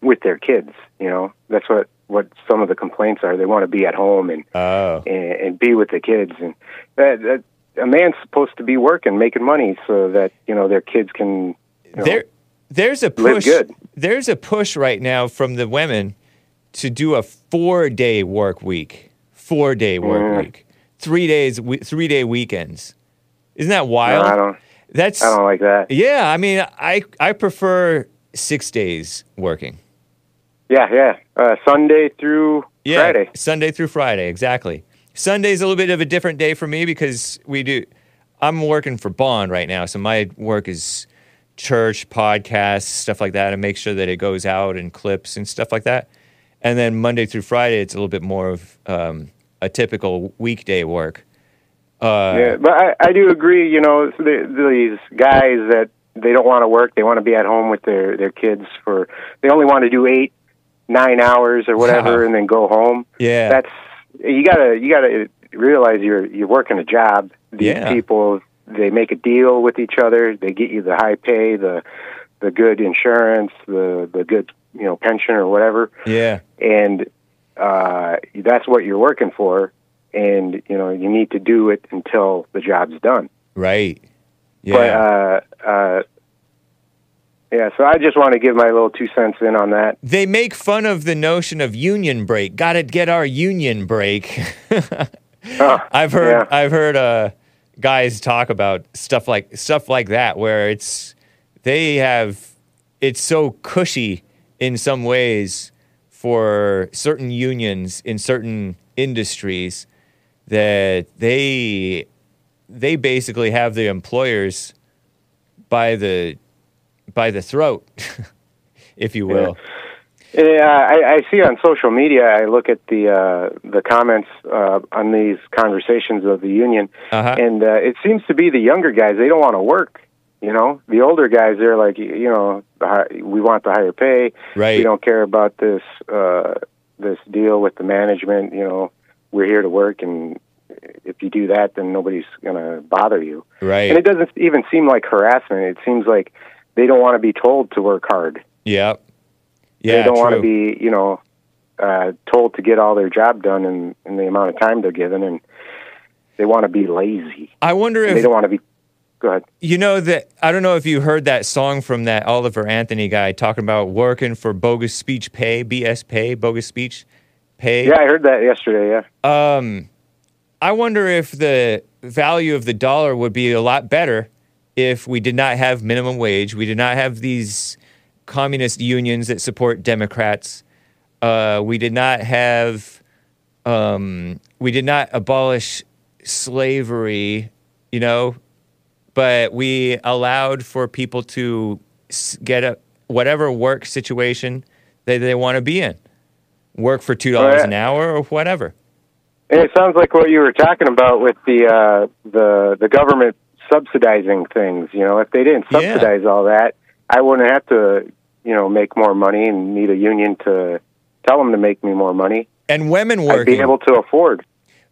with their kids. You know, that's what what some of the complaints are. They want to be at home and Oh. and, and be with the kids. And that, that a man's supposed to be working, making money, so that you know their kids can. You know, there there's a push there's a push right now from the women to do a four day work week four day work Yeah. week three days three day weekends isn't that wild I don't. that's I don't like that. yeah i mean i i prefer six days working Yeah, yeah. Uh, Sunday through yeah Friday. sunday through friday exactly sunday's a little bit of a different day for me because we do i'm working for bond right now so my work is church podcasts stuff like that and make sure that it goes out and clips and stuff like that and then monday through friday it's a little bit more of um, a typical weekday work Uh, yeah, but I, I do agree. You know, the, these guys that they don't want to work, they want to be at home with their their kids for. They only want to do eight, nine hours or whatever, and then go home. Yeah. that's you gotta you gotta realize you're you're working a job. These Yeah. people they make a deal with each other. They get you the high pay, the the good insurance, the the good you know pension or whatever Yeah. and uh, that's what you're working for. And you know you need to do it until the job's done. Right. Yeah. But uh, uh, yeah, so I just want to give my little two cents in on that. they make fun of the notion of union break. Got to get our union break. I've heard I've heard uh, guys talk about stuff like stuff like that where it's they have it's so cushy in some ways for certain unions in certain industries that they they basically have the employers by the by the throat, if you will. Yeah, I, I see on social media. I look at the uh, the comments uh, on these conversations of the union, Uh-huh. and uh, it seems to be the younger guys. They don't want to work. You know, the older guys. They're like, you know, we want the higher pay. Right. We don't care about this uh, this deal with the management. You know, we're here to work, and if you do that, then nobody's going to bother you. Right. And it doesn't even seem like harassment. It seems like they don't want to be told to work hard. Yep. Yeah. they don't want to be, you know, uh, told to get all their job done in, in the amount of time they're given, and they want to be lazy. I wonder And if they don't want to be. Go ahead. You know that I don't know if you heard that song from that Oliver Anthony guy talking about working for bogus speech pay, BS pay, bogus speech pay. Yeah, I heard that yesterday. Yeah. Um, I wonder if the value of the dollar would be a lot better if we did not have minimum wage. We did not have these communist unions that support Democrats. Uh, we did not have. Um, we did not abolish slavery. You know, but we allowed for people to get a whatever work situation that they want to be in. Work for two dollars Right. an hour or whatever. And it sounds like what you were talking about with the uh, the the government subsidizing things. You know, if they didn't Yeah. subsidize all that, I wouldn't have to, you know, make more money and need a union to tell them to make me more money. And women I'd working. be able to afford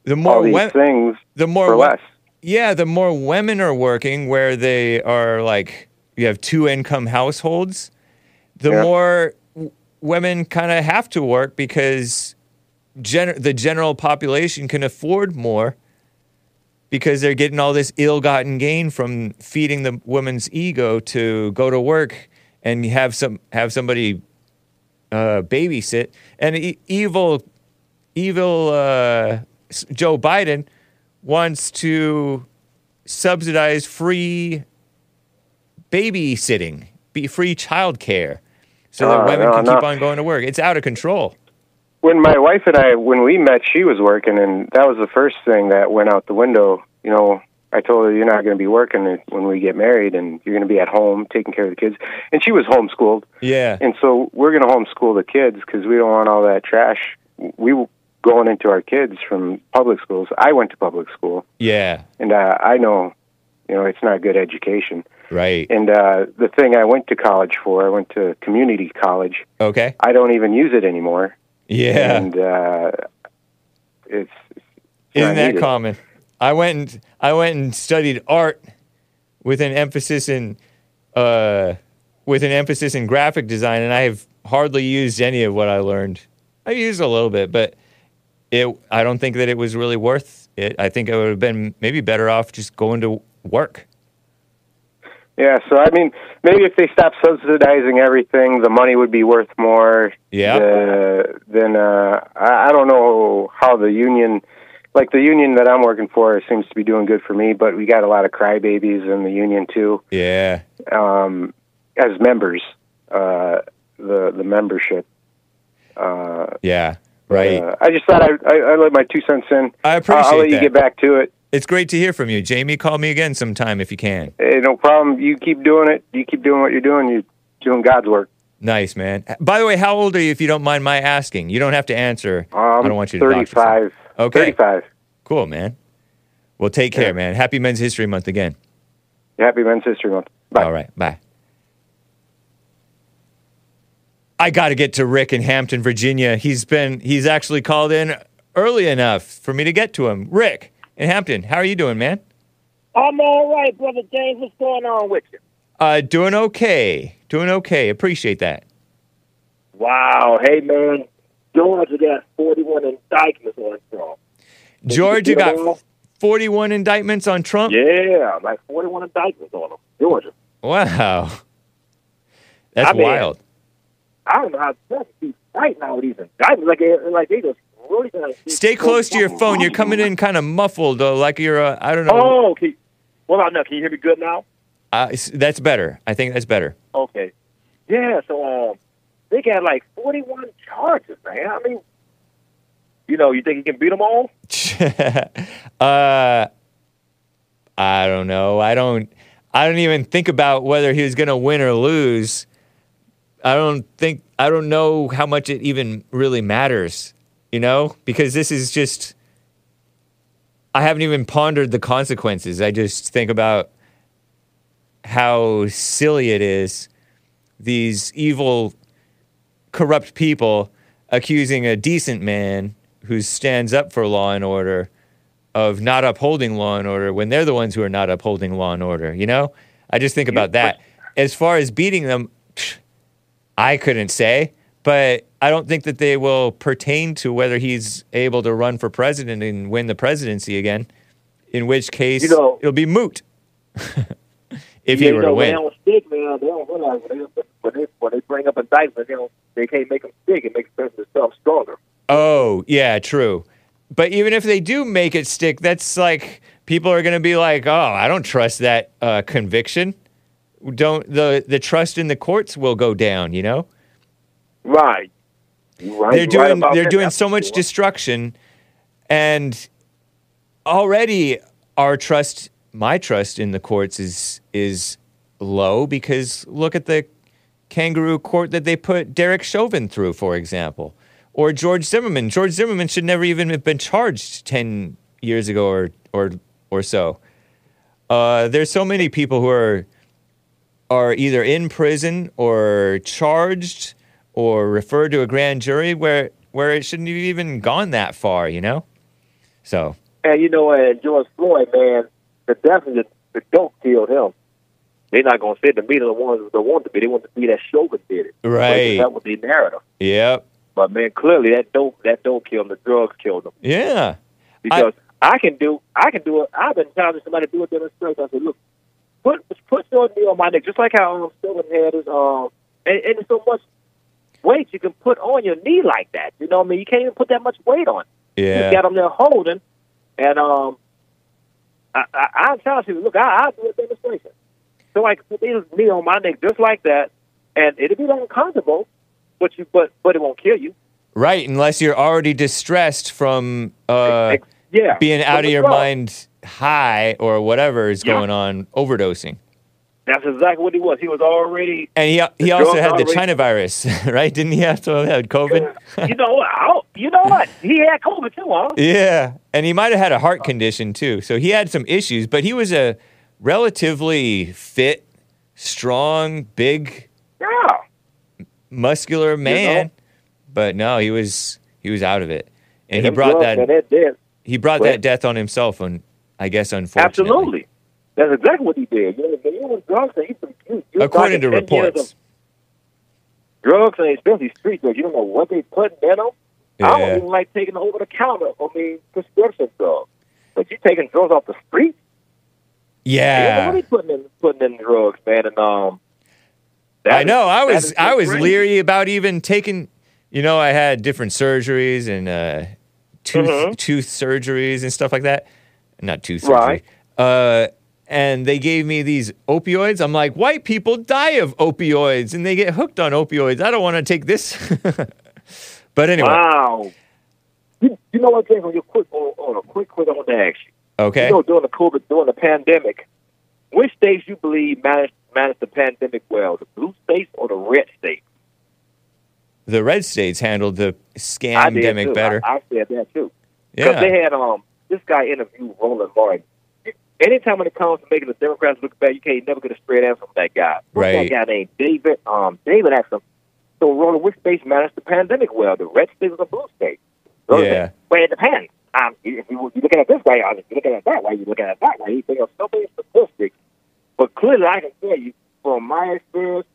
the more all these wom- things the more for wo- less. Yeah, the more women are working where they are like you have two income households, the Yeah. more w- women kind of have to work because gen- the general population can afford more because they're getting all this ill-gotten gain from feeding the woman's ego to go to work and have some have somebody uh, babysit and e- evil evil uh, Joe Biden wants to subsidize free babysitting, be free childcare, so that Uh, women no, can no. keep on going to work. It's out of control. when my wife and I when we met she was working and that was the first thing that went out the window you know I told her you're not going to be working when we get married and you're going to be at home taking care of the kids and she was homeschooled Yeah. and so we're going to homeschool the kids because we don't want all that trash we were going into our kids from public schools I went to public school Yeah. and uh, I know you know it's not good education Right. and uh, the thing I went to college for I went to community college Okay. I don't even use it anymore Yeah. and uh, it's, it's Isn't that needed. common? I went and I went and studied art with an emphasis in uh, with an emphasis in graphic design, and I have hardly used any of what I learned. I used a little bit, but it I don't think that it was really worth it. I think I would have been maybe better off just going to work. Yeah, so I mean, maybe if they stop subsidizing everything, the money would be worth more. Yeah. The, then uh, I, I don't know how the union, like the union that I'm working for, seems to be doing good for me. But we got a lot of crybabies in the union too, Yeah. um, as members. Uh, the the membership. Uh, Yeah. Right. uh, I just thought I, I I let my two cents in. I appreciate I'll let you get back to it. It's great to hear from you, Jamie. Call me again sometime if you can. Hey, no problem. You keep doing it. You keep doing what you're doing. You're doing God's work. Nice, man. By the way, how old are you, if you don't mind my asking? You don't have to answer. I Um, don't want you to 35. Okay. 35. Cool, man. Well, take care, man. Happy Men's History Month again. Happy Men's History Month. Bye. All right, bye. I got to get to Rick in Hampton, Virginia. He's been he's actually called in early enough for me to get to him. Rick in Hampton, how are you doing, man? I'm all right, brother James. What's going on with you? Uh, doing okay. Doing okay. Appreciate that. Wow. Hey, man. Georgia got 41 indictments on Trump. Georgia you got know? 41 indictments on Trump. Yeah, like 41 indictments on him. Georgia. Wow. That's I mean, wild. I don't know how to keep fighting all these indictments. Like, eh, like they just really Stay close to your phone. You're coming in kind of muffled, though, like you're, uh, I don't know. Oh, okay. What about now? Can you hear me good now? Uh, that's better. I think that's better. Okay. Yeah, so um, they got like 41 charges, man. I mean, you know, you think you can beat them all? uh, I don't know. I don't. I don't even think about whether he was going to win or lose. I don't think. I don't know how much it even really matters. You know, because this is just. I haven't even pondered the consequences. I just think about how silly it is. These evil, corrupt people accusing a decent man who stands up for law and order of not upholding law and order when they're the ones who are not upholding law and order. You know, I just think about that. As far as beating them, I couldn't say, but I don't think that they will pertain to whether he's able to run for president and win the presidency again. In which case, You know- it'll be moot if yeah, he were you to win. They don't stick, man. They don't realize when they, when they, when they bring up indictments, they, don't, they can't make them stick. It makes them themselves stronger. Oh, yeah, true. But even if they do make it stick, that's like people are going to be like, "Oh, I don't trust that uh, conviction." Don't the the trust in the courts will go down, you know? Right. Right. they're you right doing they're doing so much destruction and already our trust my trust in the courts is is low because look at the kangaroo court that they put Derek Chauvin through for example or George Zimmerman George Zimmerman should never even have been charged 10 years ago or or or so uh, there's so many people who are are either in prison or charged or referred to a grand jury where where it shouldn't have even gone that far, you know? So And you know, and George Floyd, man, the definitely the, the dope killed him. They're not gonna say the media the ones that want to be. They want to be that Chauvin did it. Right. That was the narrative. Yep. But man, clearly that dope that dope killed him. The drugs killed him. Yeah. Because I, can do I can do it. I've been telling somebody to do a demonstration. I said, look, put put your knee on my neck, just like how um, Chauvin had his um, and, and there's so much weight you can put on your knee like that. You know what I mean? You can't even put that much weight on. You Yeah. got them there holding, and um, I, I, I'm telling you, look, I, I'll do a demonstration. So I put knee on my neck just like that, and it'll be uncomfortable, but you, but but it won't kill you. Right, unless you're already distressed from uh, yeah, being out of your mind high or whatever is Yeah. going on, overdosing. That's exactly what he was. He was already. And he he also had the China virus, right? Didn't he have to have had COVID? You know? I- You know what? He had COVID too, huh? Yeah, and he might have had a heart condition too. So he had some issues, but he was a relatively fit, strong, big, Yeah. muscular man. But no, he was he was out of it, and he brought that they're he brought Well- that death on himself. On I guess unfortunately, Absolutely. That's exactly what he did. You know, you was drugs, and you, you, you according to talking 10 years reports. Drugs and especially street drugs. You don't know what they put in them. I don't even like taking over the counter. I mean, prescription drugs. But you're taking drugs off the street? Yeah, they putting in putting in drugs, man. And um, I is- know. I was I was leery about even taking. You know, I had different surgeries and uh, tooth Mhm. tooth surgeries and stuff like that. Not tooth surgery. Right. Uh, and they gave me these opioids. I'm like, white people die of opioids and they get hooked on opioids. I don't want to take this. but anyway, Wow. You, you know what, James? On your quick, on, on a quick, quick, I want to ask you. Okay. You know, during the COVID, during the pandemic, which states you believe managed managed the pandemic well? The blue states or the red states? The red states handled the scandemic better. I, I said that too. Because yeah. they had um this guy interviewed Roland Martin. Anytime when it comes to making the Democrats look bad, you can't never get a straight answer from that guy. What's Right. That guy named David. Um, David asked him, "So Roland, which states managed the pandemic well? The red states or the blue states?" Roland Yeah. said, Well, it depends. Um, if you, you look at it this way, or if you look at it that way, you look at it that way. There are so many statistics, but clearly, I can tell you from my experience,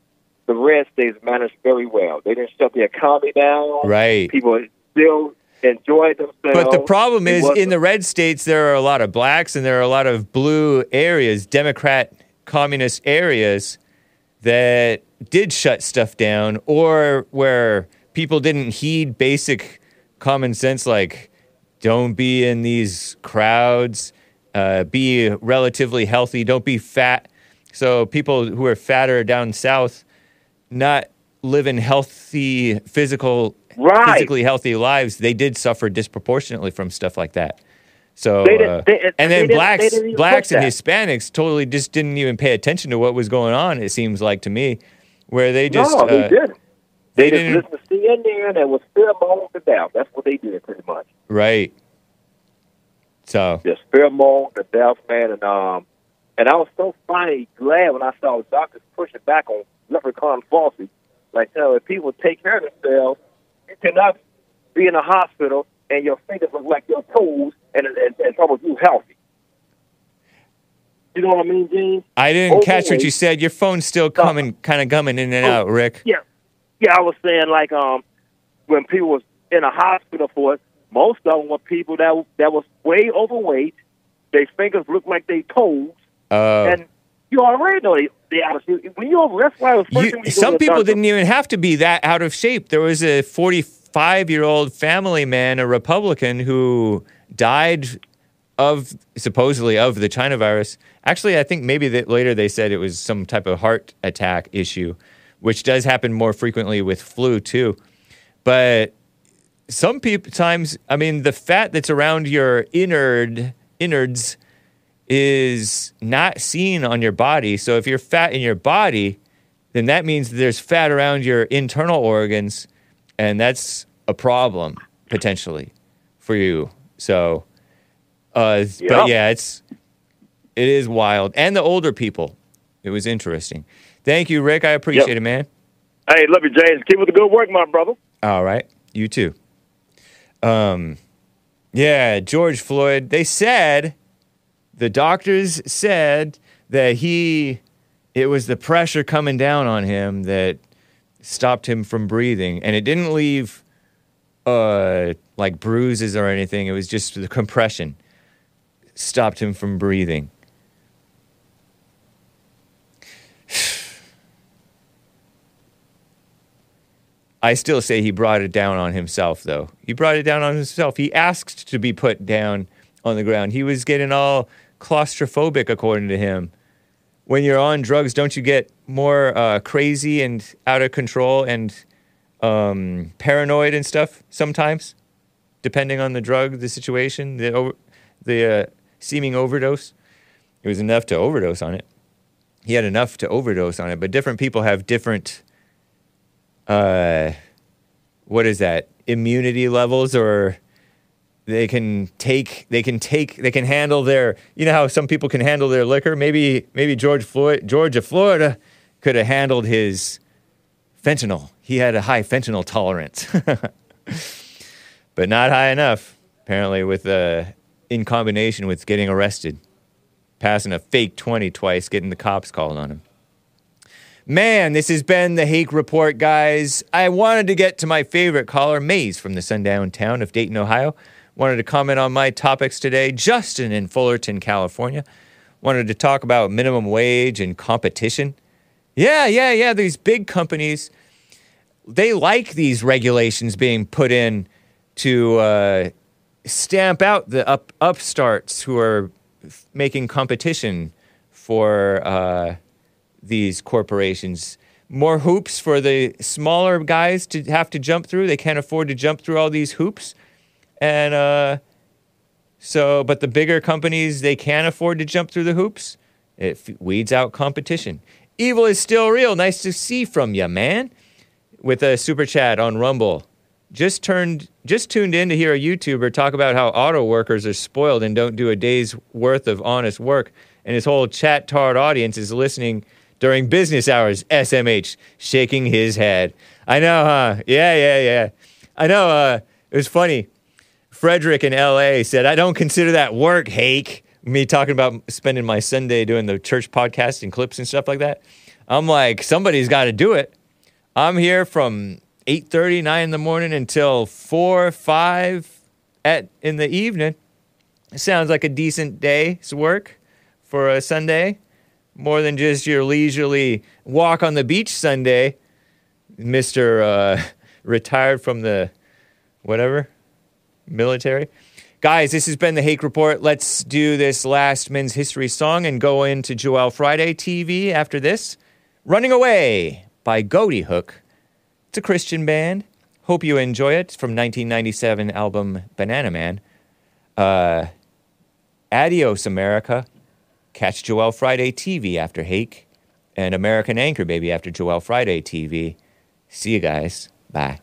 the red states managed very well. They didn't shut the economy down. Right. People still enjoyed themselves. But the problem is, in the red states, there are a lot of blacks and there are a lot of blue areas, Democrat communist areas that did shut stuff down or where people didn't heed basic common sense like don't be in these crowds, uh, be relatively healthy, don't be fat. So people who are fatter down south, not living healthy physical Right. physically healthy lives, they did suffer disproportionately from stuff like that. So, They didn't- uh, they- and then blacks, blacks and. Hispanics totally just didn't even pay attention to what was going on. It seems like to me, where they just no, they uh, didn't. They just listened to CNN and was pheromone to death. That's what they did, pretty much. right. So Just pheromone to death, man. And um, and I was so finally glad when I saw the doctors pushing back on leprechaun falsity. Like, you know, if people take care of themselves, you cannot be in a hospital and your fingers look like your toes and and, and trouble you healthy. You know what I mean, Gene? I didn't catch what you said. Your phone's still coming, kind of gumming in and Oh. out, Rick. Yeah, yeah. I was saying like um, when people was in a hospital for it, most of them were people that that was way overweight. Their fingers looked like they toes, Uh, and you already know they they out of shape. When you over, that's why I was first You- thing when you go some people didn't even have to be that out of shape. There was a 45 year old family man, a Republican, who died of supposedly of the China virus. Actually, I think maybe that later they said it was some type of heart attack issue, which does happen more frequently with flu too. But some people times, I mean, the fat that's around your innard innards is not seen on your body. So if you're fat in your body, then that means there's fat around your internal organs, and that's a problem potentially for you. So, uh, Yeah. but yeah, it's it is wild, and the older people. It was interesting. Thank you, Rick. I appreciate Yep. it, man. Hey, love you, James. Keep with the good work, my brother. All right, you too. Um, yeah, George Floyd. They said the doctors said that he, it was the pressure coming down on him that stopped him from breathing, and it didn't leave, uh, like bruises or anything. It was just the compression stopped him from breathing. I still say he brought it down on himself, though. He brought it down on himself. He asked to be put down on the ground. He was getting all claustrophobic, according to him. When you're on drugs, don't you get more uh, crazy and out of control and um, paranoid and stuff sometimes, depending on the drug, the situation, the, over, the uh, seeming overdose? It was enough to overdose on it. He had enough to overdose on it, but different people have different uh, what is that immunity levels or they can take they can take they can handle their you know how some people can handle their liquor? Maybe maybe george floyd georgia florida could have handled his fentanyl. He had a high fentanyl tolerance. But not high enough apparently with uh, in combination with getting arrested. Passing a fake 20 twice getting the cops called on him Man, this has been the Hake Report, guys. I wanted to get to my favorite caller, Mays from the sundown town of Dayton, Ohio. Wanted to comment on my topics today. Justin in Fullerton, California. Wanted to talk about minimum wage and competition. Yeah, yeah, yeah. These big companies, they like these regulations being put in to uh, stamp out the up, upstarts who are f- making competition for. Uh, these corporations. More hoops for the smaller guys to have to jump through. They can't afford to jump through all these hoops. And uh, so, but the bigger companies, they can afford to jump through the hoops. It weeds out competition. Evil is still real. Nice to see from you, man. With a super chat on Rumble. just turned just tuned in to hear a YouTuber talk about how auto workers are spoiled and don't do a day's worth of honest work, and his whole chat tard audience is listening during business hours. SMH shaking his head. I know, huh? Yeah, yeah, yeah. I know. Uh, it was funny. Frederick in L.A. said, "I don't consider that work, Hake." Me talking about spending my Sunday doing the church podcast and clips and stuff like that. I'm like, somebody's got to do it. I'm here from 8:30, 9 in the morning until 4, 5 at in the evening. Sounds like a decent day's work for a Sunday. More than just your leisurely walk on the beach Sunday, Mr. Uh, retired from the whatever military. Guys, this has been the Hake Report. Let's do this last men's history song and go into Joel Friday TV after this. Running Away by Ghoti Hook. It's a Christian band. Hope you enjoy it. From 1997 album Banana Man. Uh, adios, America. Catch Joel Friday TV after Hake and American Anchor Baby after Joel Friday TV. See you guys. Bye.